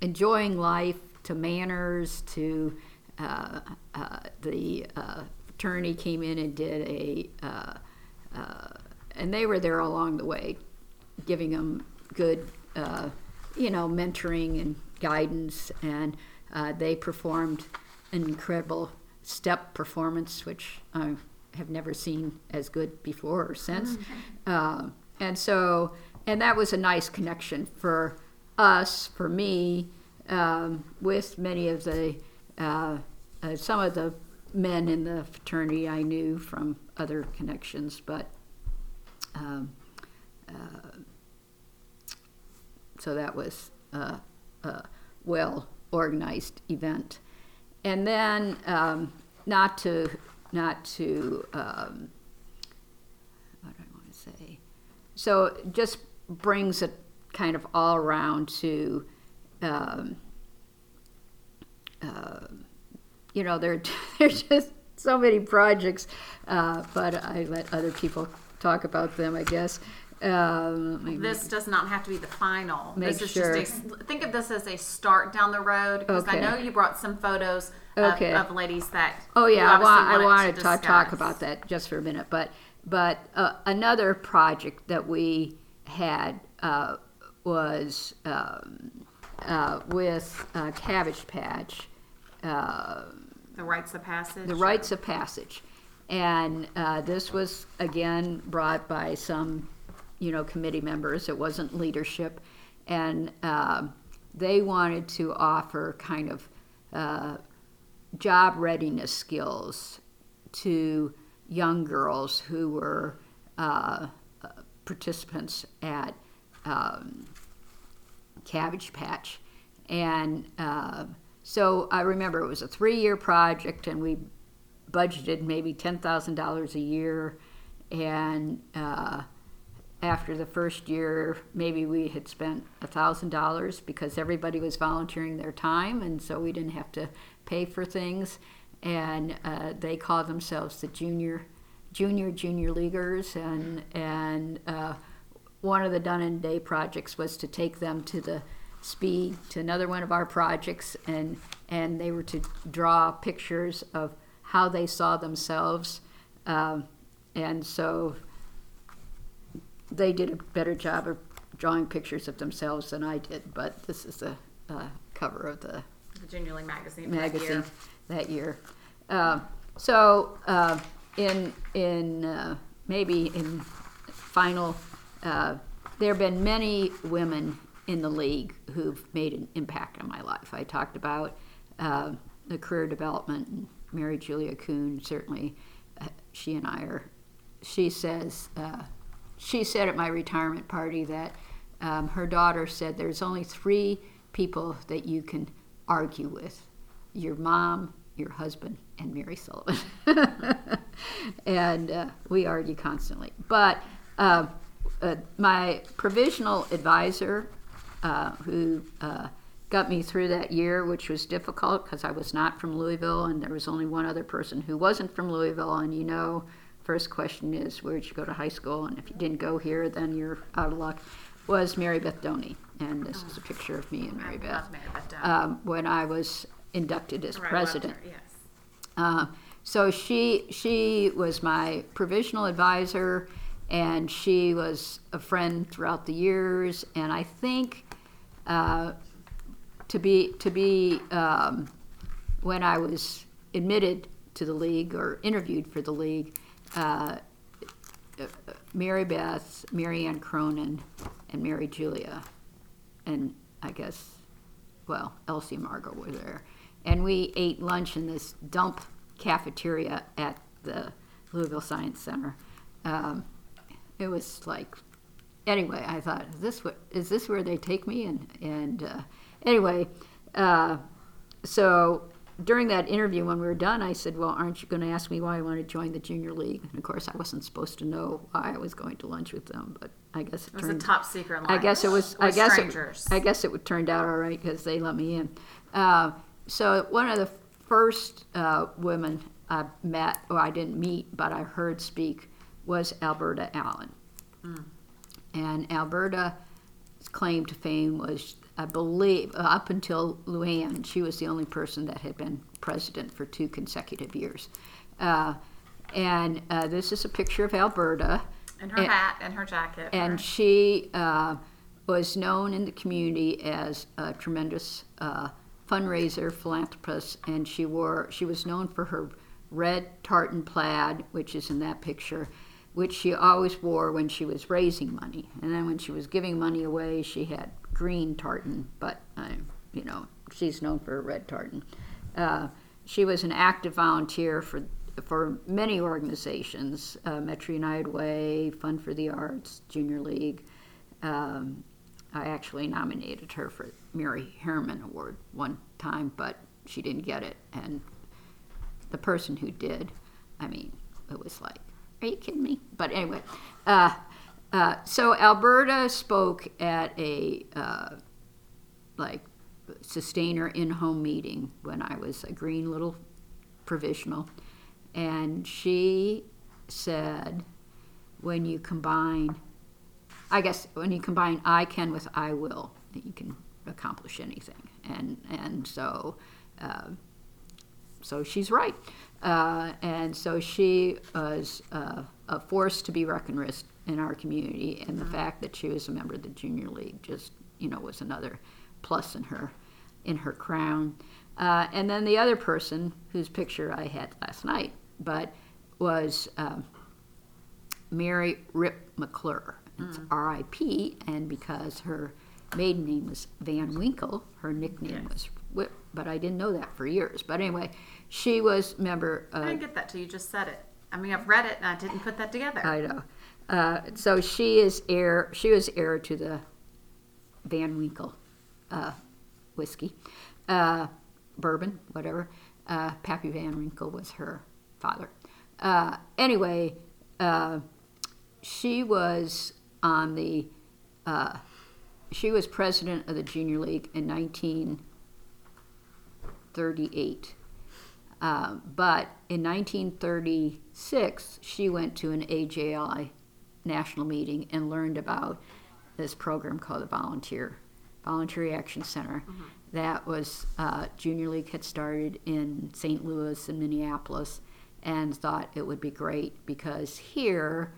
enjoying life to manners to uh, uh, the uh, fraternity came in and did a uh, uh, and they were there along the way giving them good you know mentoring and guidance and they performed an incredible step performance which i have never seen as good before or since um, and so and that was a nice connection for us for me um, with many of the uh, uh, some of the men in the fraternity I knew from other connections, but um, uh, so that was a, a well organized event. And then, um, not to not to um, what do I want to say? So it just brings it kind of all around to. Um, uh, you know, there there's just so many projects, uh, but I let other people talk about them, I guess. Um, This does not have to be the final. Make this is sure. just a think of this as a start down the road because I know you brought some photos Okay. of, of ladies that. Oh yeah, I want I wanted wanted to, talk, talk about that just for a minute, but but uh, another project that we had uh, was um, uh, with uh, Cabbage Patch. Uh, the rites of passage. the rites of passage and uh, this was again brought by some you know committee members it wasn't leadership and um they wanted to offer kind of uh, job readiness skills to young girls who were uh, participants at um, Cabbage Patch. And uh, so I remember it was a three year project, and we budgeted maybe $10,000 a year. And uh, after the first year, maybe we had spent $1,000 because everybody was volunteering their time, and so we didn't have to pay for things. And uh, they called themselves the junior, junior, junior leaguers, and and uh, one of the done in day projects was to take them to the speed to another one of our projects and and they were to draw pictures of how they saw themselves um, and so they did a better job of drawing pictures of themselves than I did but this is the uh, cover of the Junior League magazine. that magazine year. that year. Uh, so uh, in in uh, maybe in final, uh, there have been many women in the league who've made an impact on my life. I talked about uh, the career development. And Mary Julia Kuhn certainly, uh, she and I are. She says uh, she said at my retirement party that um, her daughter said there's only three people that you can argue with your mom, your husband, and Mary Sullivan. and uh, we argue constantly. But uh, uh, my provisional advisor, uh, who uh, got me through that year, which was difficult because I was not from Louisville, and there was only one other person who wasn't from Louisville. And you know, first question is, where'd you go to high school? And if you didn't go here, then you're out of luck. Was Mary Beth Doney, and this is a picture of me and Mary I Beth love Mary Beth Dunn. um, when I was inducted as Right, loved president. her, Yes. Uh, so she she was my provisional advisor, and she was a friend throughout the years. And I think uh, to be to be um, when I was admitted to the league or interviewed for the league, uh, Mary Beth, Mary Ann Cronin, and Mary Julia, and I guess well, Elsie and Margot were there. And we ate lunch in this dump cafeteria at the Louisville Science Center. Um, it was like, anyway, I thought, is this what is this where they take me? And and uh, anyway, uh, so during that interview when we were done, I said, "Well, aren't you going to ask me why I want to join the junior league?" And of course, I wasn't supposed to know why I was going to lunch with them, but I guess it, It was a top secret. I guess it was. I guess strangers. it. I guess it turned out all right because they let me in. Uh, so one of the first uh, women I met, or I didn't meet, but I heard speak, was Alberta Allen. And Alberta's claim to fame was, I believe, up until Luann, she was the only person that had been president for two consecutive years. Uh, and uh, this is a picture of Alberta. and her and- hat and her jacket. and right. she uh, was known in the community as a tremendous uh, fundraiser, philanthropist, and she wore she was known for her red tartan plaid, which is in that picture, which she always wore when she was raising money, and then when she was giving money away, she had green tartan, but uh, you know she's known for red tartan. Uh, she was an active volunteer for for many organizations, uh, Metro United Way, Fund for the Arts, Junior League. Um, I actually nominated her for Mary Harriman Award one time, but she didn't get it. And the person who did, I mean, it was like, are you kidding me? But anyway, uh, uh, so Alberta spoke at a uh, like sustainer in-home meeting when I was a green little provisional, and she said, when you combine, I guess when you combine I can with I will, that you can accomplish anything, and and so. Uh, so she's right. Uh, and so she was uh, a force to be reckoned with in our community, and the fact that she was a member of the junior league just, you know, was another plus in her, in her crown. Uh, and then the other person whose picture I had last night, but was um, Mary Rip McClure. It's R.I.P. And because her maiden name was Van Winkle, her nickname Yes. was. But I didn't know that for years. But anyway, she was member. I Uh, didn't get that till you just said it. I mean, I've read it and I didn't put that together. I know. Uh, so she is heir. She was heir to the Van Winkle uh, whiskey, uh, bourbon, whatever. Uh, Pappy Van Winkle was her father. Uh, anyway, uh, she was on the. Uh, she was president of the junior league in 1938. Um, but in 1936, she went to an AJI national meeting and learned about this program called the Volunteer Voluntary Action Center. That was uh, Junior League had started in St. Louis and Minneapolis, and thought it would be great because here,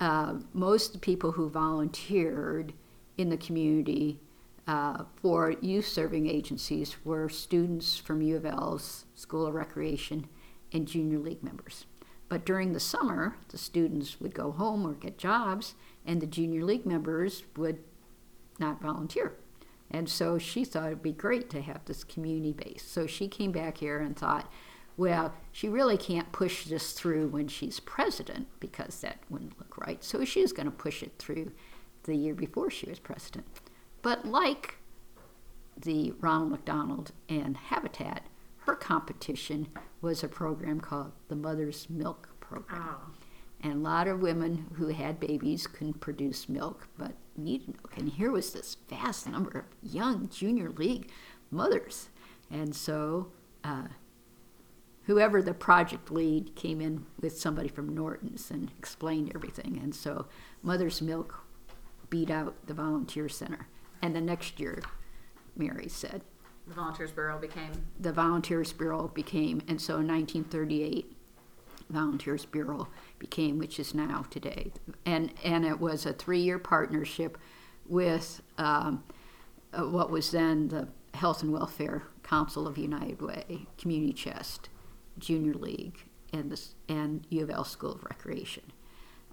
uh, most people who volunteered in the community uh, for youth serving agencies were students from U of L's School of Recreation and junior league members. But during the summer, the students would go home or get jobs, and the junior league members would not volunteer. And so she thought it'd be great to have this community base. So she came back here and thought, well, she really can't push this through when she's president because that wouldn't look right. So she was going to push it through the year before she was president. But like the Ronald McDonald and Habitat, her competition was a program called the Mother's Milk Program. Oh. And a lot of women who had babies couldn't produce milk but needed milk. And here was this vast number of young junior league mothers. And so uh, whoever the project lead came in with somebody from Norton's and explained everything. And so Mother's Milk beat out the volunteer center. And the next year, Mary said, The Volunteers Bureau became. the Volunteers Bureau became, and so in 1938, Volunteers Bureau became, which is now today, and and it was a three-year partnership with um, uh, what was then the Health and Welfare Council of United Way, Community Chest, Junior League, and the s- and U of L School of Recreation,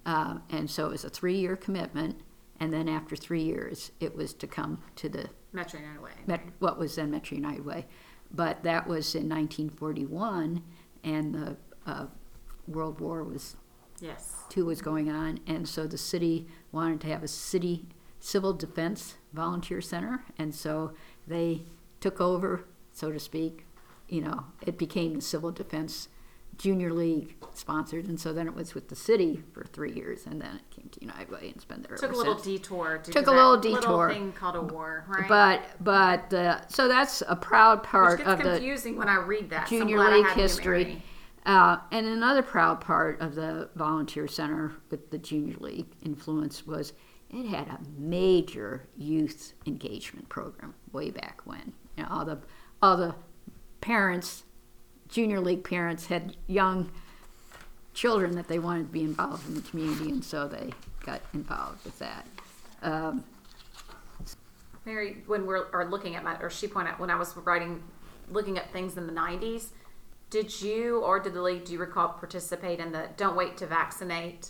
uh, and so it was a three-year commitment, and then after three years, it was to come to the Metro United Way. Met, what was then Metro United Way. But that was in 1941, and the uh, World War was Yes. two was going on, and so the city wanted to have a city civil defense volunteer center, and so they took over, so to speak. You know, it became the civil defense junior league sponsored, and so then it was with the city for three years, and then it came to United Way and been there Took a little since. detour. due Took to a little detour. thing called a war, right? But but uh, so that's a proud part of the confusing when I read that. junior I league history. Uh, and another proud part of the volunteer center with the junior league influence was it had a major youth engagement program way back when. You know, all the all the parents, junior league parents, had young children that they wanted to be involved in the community, and so they got involved with that. Um, Mary, when we're or looking at my, or she pointed out when I was writing, looking at things in the '90s, did you or did the league, do you recall participate in the "Don't Wait to Vaccinate"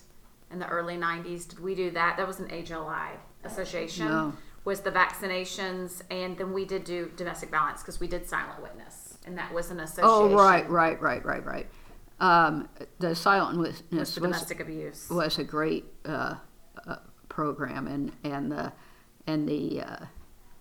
in the early '90s? Did we do that? That was an AJLI association. No. Was the vaccinations, and then we did do domestic violence because we did silent witness, and that was an association. oh, right, right, right, right, right. Um, the silent witness for was, domestic abuse. was a great uh, uh, program, and and the and the uh,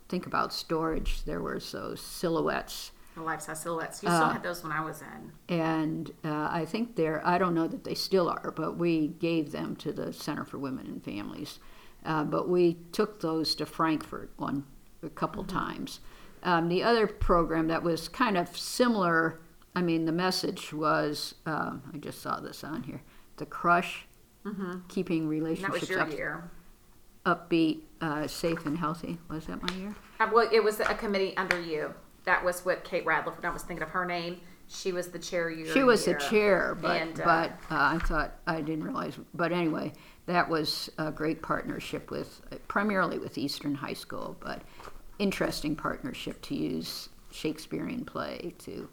think about storage. There were those silhouettes, The life size silhouettes. You still Uh, had those when I was in. and uh, I think they're. I don't know that they still are, but we gave them to the Center for Women and Families. Uh, but we took those to Frankfort one a couple times. Um, the other program that was kind of similar. I mean, the message was. Um, I just saw this on here. The crush, keeping And that relationships was your up, year. upbeat, uh, safe, and healthy. Was that my year? Uh, well, it was a committee under you. That was what Kate Radliff. I was thinking of her name. She was the chair. Your She was year. the chair, but And, uh, but uh, I thought I didn't realize. But anyway, that was a great partnership with primarily with Eastern High School, but interesting partnership to use Shakespearean play to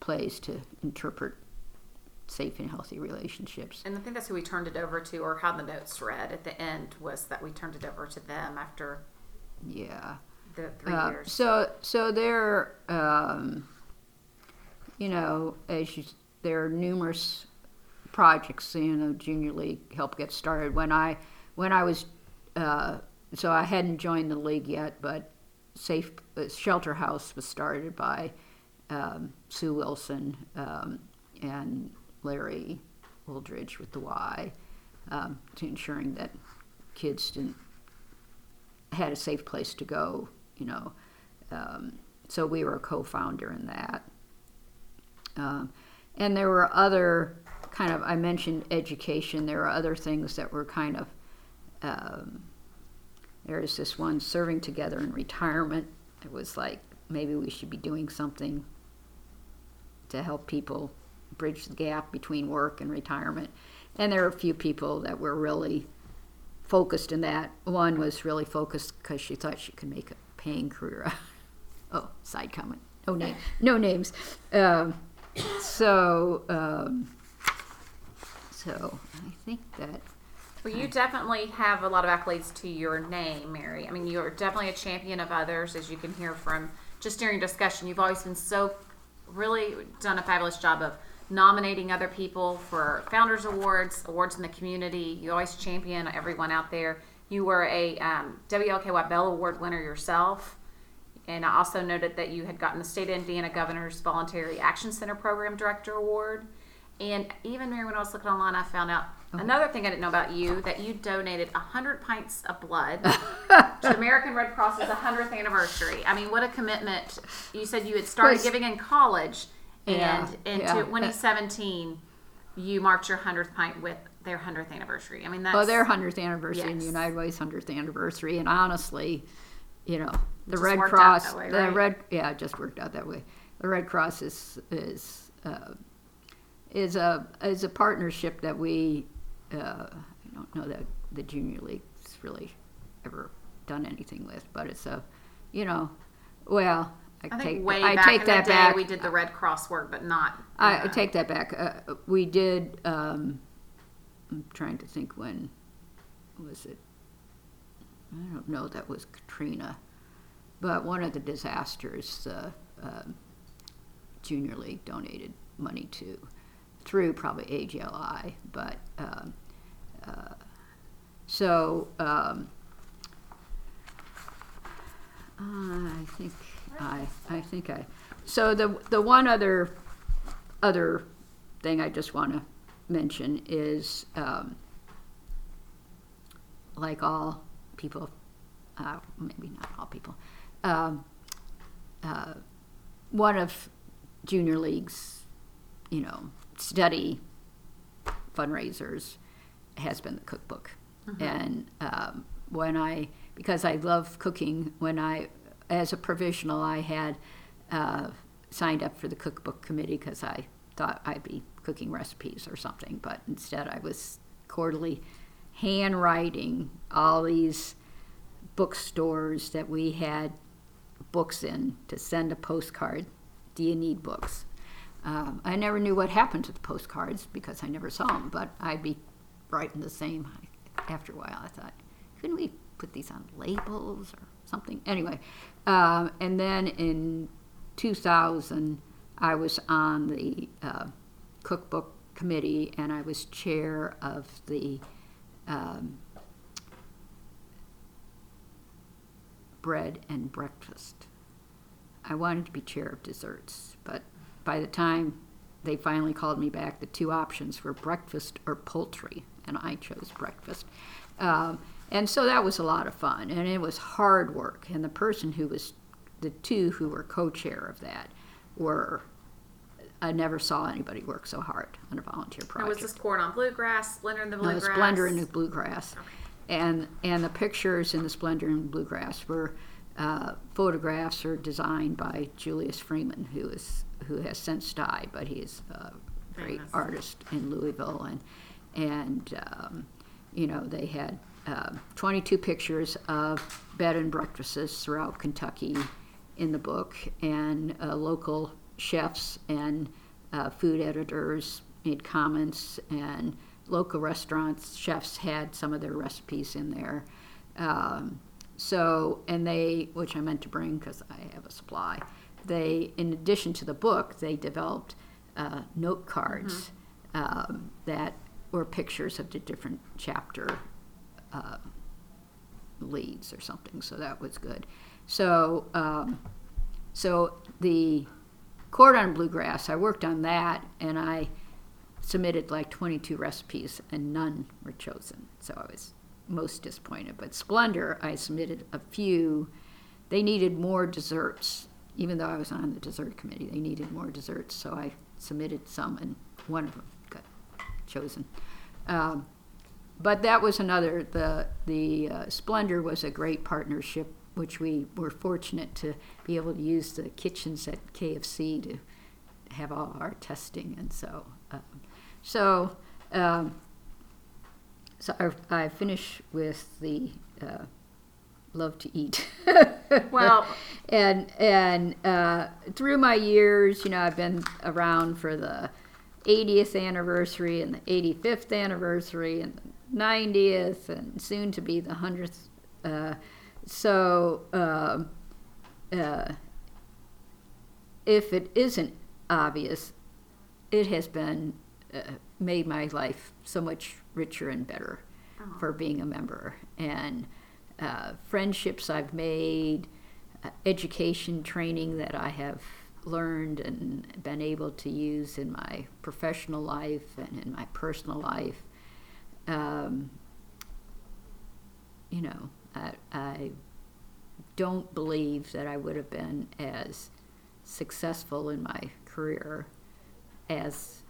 plays to interpret safe and healthy relationships. And I think that's who we turned it over to, or how the notes read at the end was that we turned it over to them after Yeah. the three Uh, years. so so there, um, you know, as you, there are numerous projects. You know, junior league helped get started. When I when I was, uh, so I hadn't joined the league yet, but Safe uh, Shelter House was started by um, Sue Wilson um, and Larry Wooldridge with the Y, um, to ensuring that kids didn't had a safe place to go, you know. Um, so we were a co-founder in that. Um, and there were other kind of, I mentioned education, there were other things that were kind of, there's this one, serving together in retirement. It was like, maybe we should be doing something to help people bridge the gap between work and retirement. And there were a few people that were really focused in that. One was really focused because she thought she could make a paying career. oh, side comment. No name. No names. Um, so, um, so I think that Well, you definitely have a lot of accolades to your name, Mary. I mean, you're definitely a champion of others, as you can hear from just during discussion. You've always been so, really done a fabulous job of nominating other people for Founders Awards, awards in the community. You always champion everyone out there. You were a um, WLKY Bell Award winner yourself. and I also noted that you had gotten the State of Indiana Governor's Voluntary Action Center Program Director Award. And even Mary, when I was looking online, I found out another thing I didn't know about you that you donated 100 pints of blood to American Red Cross's 100th anniversary. I mean, what a commitment. You said you had started giving in college, and Yeah, in yeah. 2017, you marked your 100th pint with their 100th anniversary. I mean, that's. Well, their hundredth anniversary and Yes. United Way's hundredth anniversary, and honestly, you know, the Red Cross, that way, the? Red, yeah, it just worked out that way. The Red Cross is is uh, is a is a partnership that we. Uh, I don't know that the Junior League's really ever done anything with, but it's a, you know, well, I, I take way I back take in that the day back. we did the Red Cross work, but not. I, I uh, take that back. Uh, we did. Um, I'm trying to think when was it. I don't know. That was Katrina, but one of the disasters, the um Junior League donated money to through probably AJLI, but um, uh, so um, I think I I think I so the the one other other thing I just want to mention is um, like all people, uh, maybe not all people, um, uh, one of Junior League's, you know, study fundraisers has been the cookbook. And um, when I, because I love cooking, when I, as a provisional, I had uh, signed up for the cookbook committee because I thought I'd be cooking recipes or something, but instead I was quarterly handwriting all these bookstores that we had books in to send a postcard. Do you need books? Um, I never knew what happened to the postcards because I never saw them, but I'd be writing the same. After a while, I thought, couldn't we put these on labels or something? Anyway, um, and then in 2000, I was on the uh, cookbook committee and I was chair of the um, bread and breakfast. I wanted to be chair of desserts, but by the time they finally called me back, the two options were breakfast or poultry, and I chose breakfast. Um, and so that was a lot of fun, and it was hard work. And the person who was, the two who were co chair of that were, I never saw anybody work so hard on a volunteer Now, project. was this Cordon Bluegrass, Splendor in the No, bluegrass? Splendor in the Bluegrass. And, and the pictures in the Splendor in Bluegrass were uh, photographs are designed by Julius Friedman, who is who has since died, but he's a great Famous. artist in Louisville, and and um, you know they had uh, 22 pictures of bed and breakfasts throughout Kentucky in the book, and uh, local chefs and uh, food editors made comments, and local restaurants chefs had some of their recipes in there. Um, so, and they, which I meant to bring because I have a supply, they, in addition to the book, they developed uh, note cards um, that were pictures of the different chapter uh, leads or something. So that was good. So, um, so the cordon bluegrass, I worked on that, and I submitted like 22 recipes, and none were chosen. So I was most disappointed. But Splendor, I submitted a few. They needed more desserts, even though I was on the dessert committee. They needed more desserts, so I submitted some, and one of them got chosen. Um, but that was another. The the uh, Splendor was a great partnership, which we were fortunate to be able to use the kitchens at KFC to have all our testing, and so um, so. Um, so I, I finish with the uh, love to eat. Well- and and uh, through my years, you know, I've been around for the 80th anniversary and the 85th anniversary and the 90th and soon to be the 100th. Uh, so um uh, if it isn't obvious, it has been uh, made my life so much richer and better for being a member and uh, friendships I've made, education training that I have learned and been able to use in my professional life and in my personal life. Um, you know, I, I don't believe that I would have been as successful in my career as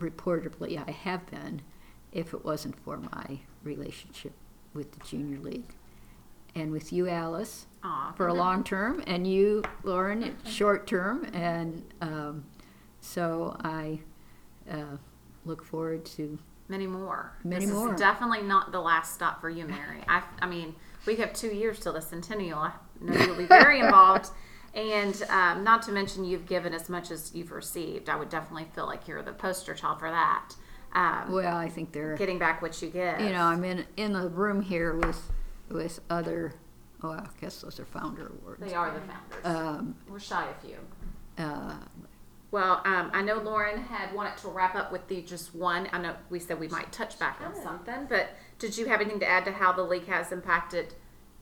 reportedly I have been if it wasn't for my relationship with the junior league and with you alice Aw, for a long term and you lauren short term and um, so i uh, look forward to many more. Many this more. Is definitely not the last stop for you, Mary. I, I mean, we have two years till the centennial. I know you'll be very involved, and um, not to mention you've given as much as you've received. I would definitely feel like you're the poster child for that. Um, well i think they're getting back what you give. you know i'm in in the room here with with other oh i guess those are founder awards they are the founders. um, We're shy of you. uh, Well, um, I know Lauren had wanted to wrap up with the just one. I know we said we might touch back on something, but did you have anything to add to how the league has impacted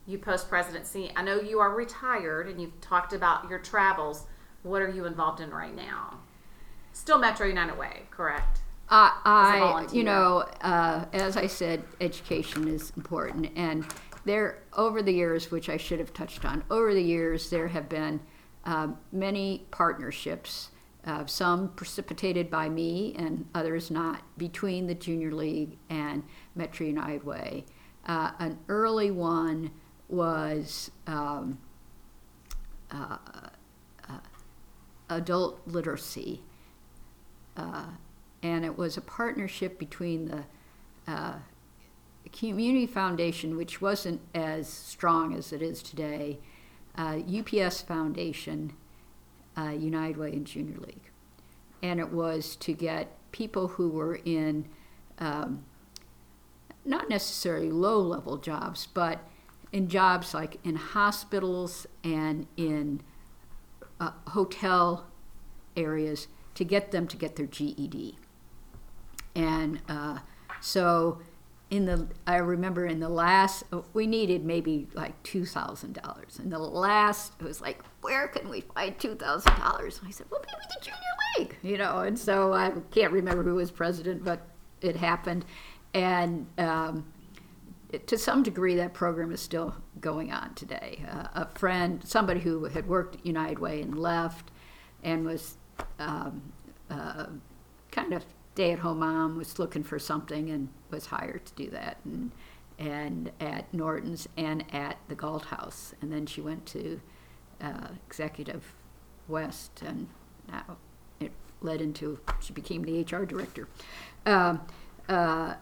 you post presidency? I know you are retired and you've talked about your travels. What are you involved in right now? Still Metro United Way, correct? I, I you know, uh, as I said, education is important, and there over the years, which I should have touched on, over the years there have been uh, many partnerships, uh, some precipitated by me and others not, between the Junior League and Metro United Way. Uh, an early one was um, uh, uh, adult literacy uh, and it was a partnership between the uh, Community Foundation, which wasn't as strong as it is today, uh, UPS Foundation, uh, United Way, and Junior League. And it was to get people who were in um, not necessarily low level jobs, but in jobs like in hospitals and in uh, hotel areas to get them to get their GED. And uh, so, in the I remember in the last we needed maybe like two thousand dollars. In the last, it was like, where can we find two thousand dollars? I said, well, maybe the junior league, you know. And so I can't remember who was president, but it happened, and. Um, to some degree, that program is still going on today. Uh, a friend, somebody who had worked at United Way and left, and was um, uh, kind of stay-at-home mom, was looking for something and was hired to do that, and and at Norton's and at the Galt House, and then she went to uh, Executive West, and now it led into she became the HR director. Um, uh,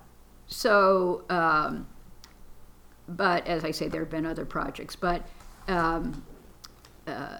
so. Um, but as I say, there have been other projects. But um, uh,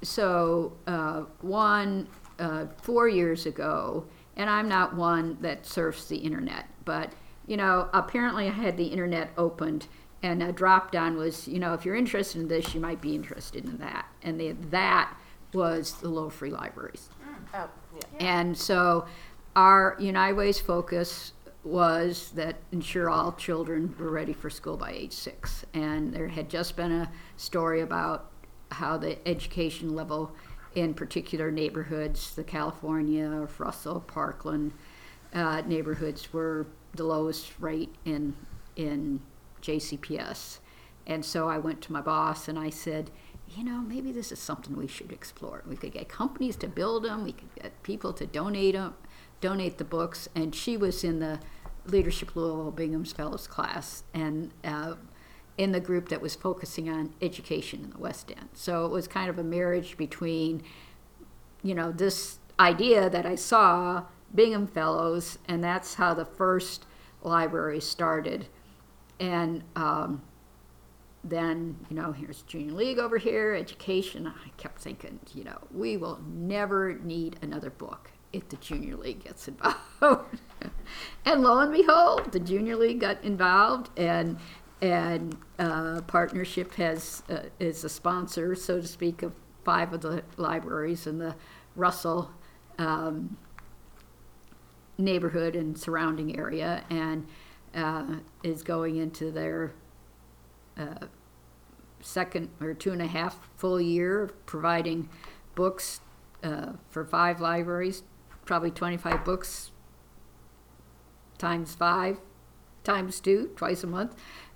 so uh, one uh, four years ago, and I'm not one that surfs the internet, but you know, apparently I had the internet opened, and a drop down was, you know, if you're interested in this, you might be interested in that, and the, that was the Little Free Libraries. Oh, yeah. And so our United Way's focus was that ensure all children were ready for school by age six. And there had just been a story about how the education level in particular neighborhoods, the California, Russell, Parkland uh, neighborhoods, were the lowest rate in in JCPS. And so I went to my boss and I said, you know, maybe this is something we should explore. We could get companies to build them. We could get people to donate them, donate the books. And she was in the Leadership Louisville Bingham's Fellows class and uh, in the group that was focusing on education in the West End. So it was kind of a marriage between, you know, this idea that I saw Bingham Fellows, and that's how the first library started. And um, then, you know, here's Junior League over here, education. I kept thinking, you know, we will never need another book if the Junior League gets involved. and lo and behold, the Junior League got involved, and and uh, partnership has uh, is a sponsor, so to speak, of five of the libraries in the Russell um, neighborhood and surrounding area, and uh, is going into their uh, second or two and a half full year of providing books uh, for five libraries, probably 25 books times five, times two, twice a month.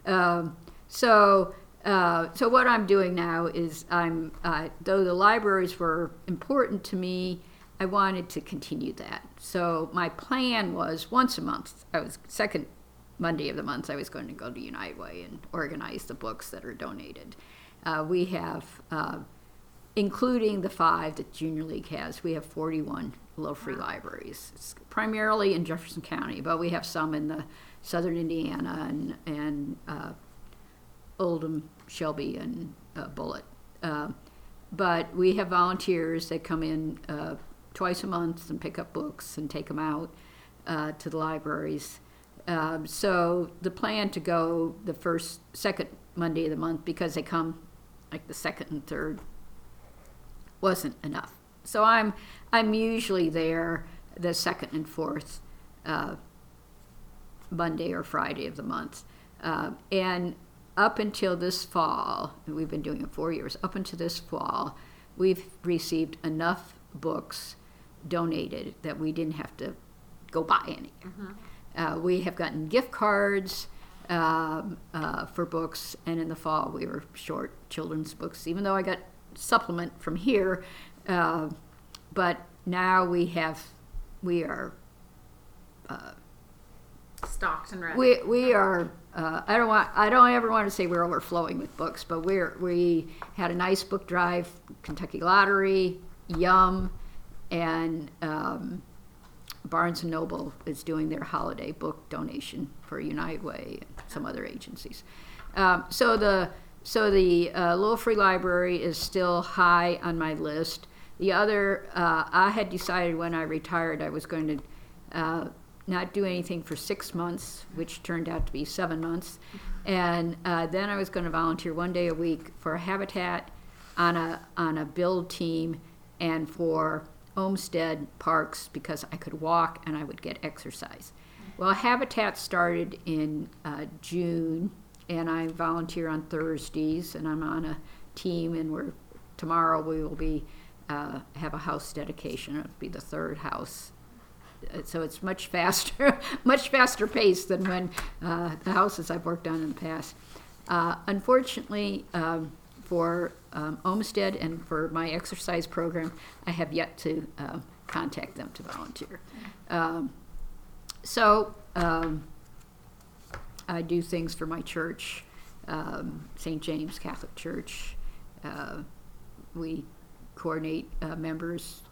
Um, so, uh, so what I'm doing now is I'm, uh, though the libraries were important to me, I wanted to continue that. So my plan was once a month. I was second Monday of the month. I was going to go to United Way and organize the books that are donated. Uh, we have, uh, including the five that Junior League has, we have 41 Little Free Libraries. It's primarily in Jefferson County, but we have some in the southern Indiana and and uh, Oldham, Shelby, and uh. Uh, but we have volunteers that come in uh, twice a month and pick up books and take them out uh, to the libraries. Um, so the plan to go the first, second Monday of the month because they come like the second and third wasn't enough. So I'm I'm usually there the second and fourth uh, Monday or Friday of the month, uh, and up until this fall, and we've been doing it four years. Up until this fall, we've received enough books donated that we didn't have to go buy any. Uh, we have gotten gift cards um, uh, for books, and in the fall we were short children's books, even though I got supplement from here. Uh, but now we have, we are, Stocked and ready. we we are. Uh, I don't want. I don't ever want to say we're overflowing with books, but we're we had a nice book drive, Kentucky Lottery, Yum, and um, Barnes and Noble is doing their holiday book donation for United Way and some other agencies. Um, so the so the uh, Little Free Library is still high on my list. The other, uh, I had decided when I retired I was going to uh, not do anything for six months, which turned out to be seven months, and uh, then I was going to volunteer one day a week for Habitat on a on a build team and for Olmsted Parks because I could walk and I would get exercise. Well, Habitat started in uh, June, and I volunteer on Thursdays, and I'm on a team, and we're tomorrow we will be uh, have a house dedication. It'll be the third house. Uh, So it's much faster, much faster pace than when uh, the houses I've worked on in the past. Uh, unfortunately, um, for um, Olmsted and for my exercise program, I have yet to uh, contact them to volunteer. Um, so um, I do things for my church, um, St. James Catholic Church. Uh, we coordinate uh, members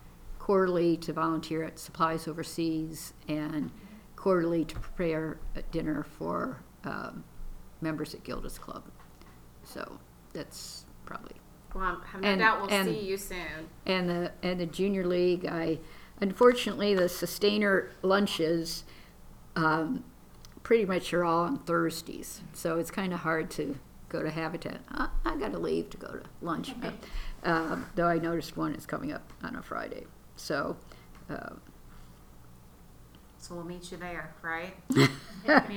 quarterly to volunteer at Supplies Overseas and quarterly to prepare a dinner for um, members at Gilda's Club. So that's probably well, I have no and- doubt we'll and- see you soon. and the and the junior league. I unfortunately the sustainer lunches um, pretty much are all on Thursdays, so it's kind of hard to go to Habitat. I, I got to leave to go to lunch, uh, though I noticed one is coming up on a Friday. So. Uh, So we'll meet you there, right? meet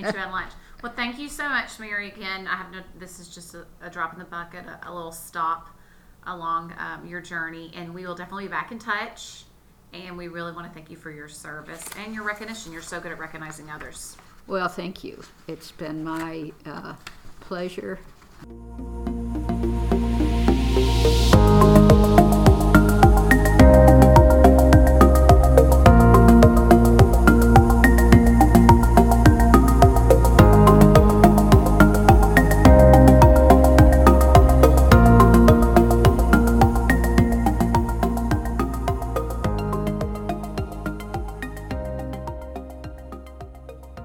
you at lunch. Well, thank you so much, Mary. Again, I have no. This is just a, a drop in the bucket, a, a little stop along um, your journey, and we will definitely be back in touch. And we really want to thank you for your service and your recognition. You're so good at recognizing others. well, thank you. It's been my uh, pleasure.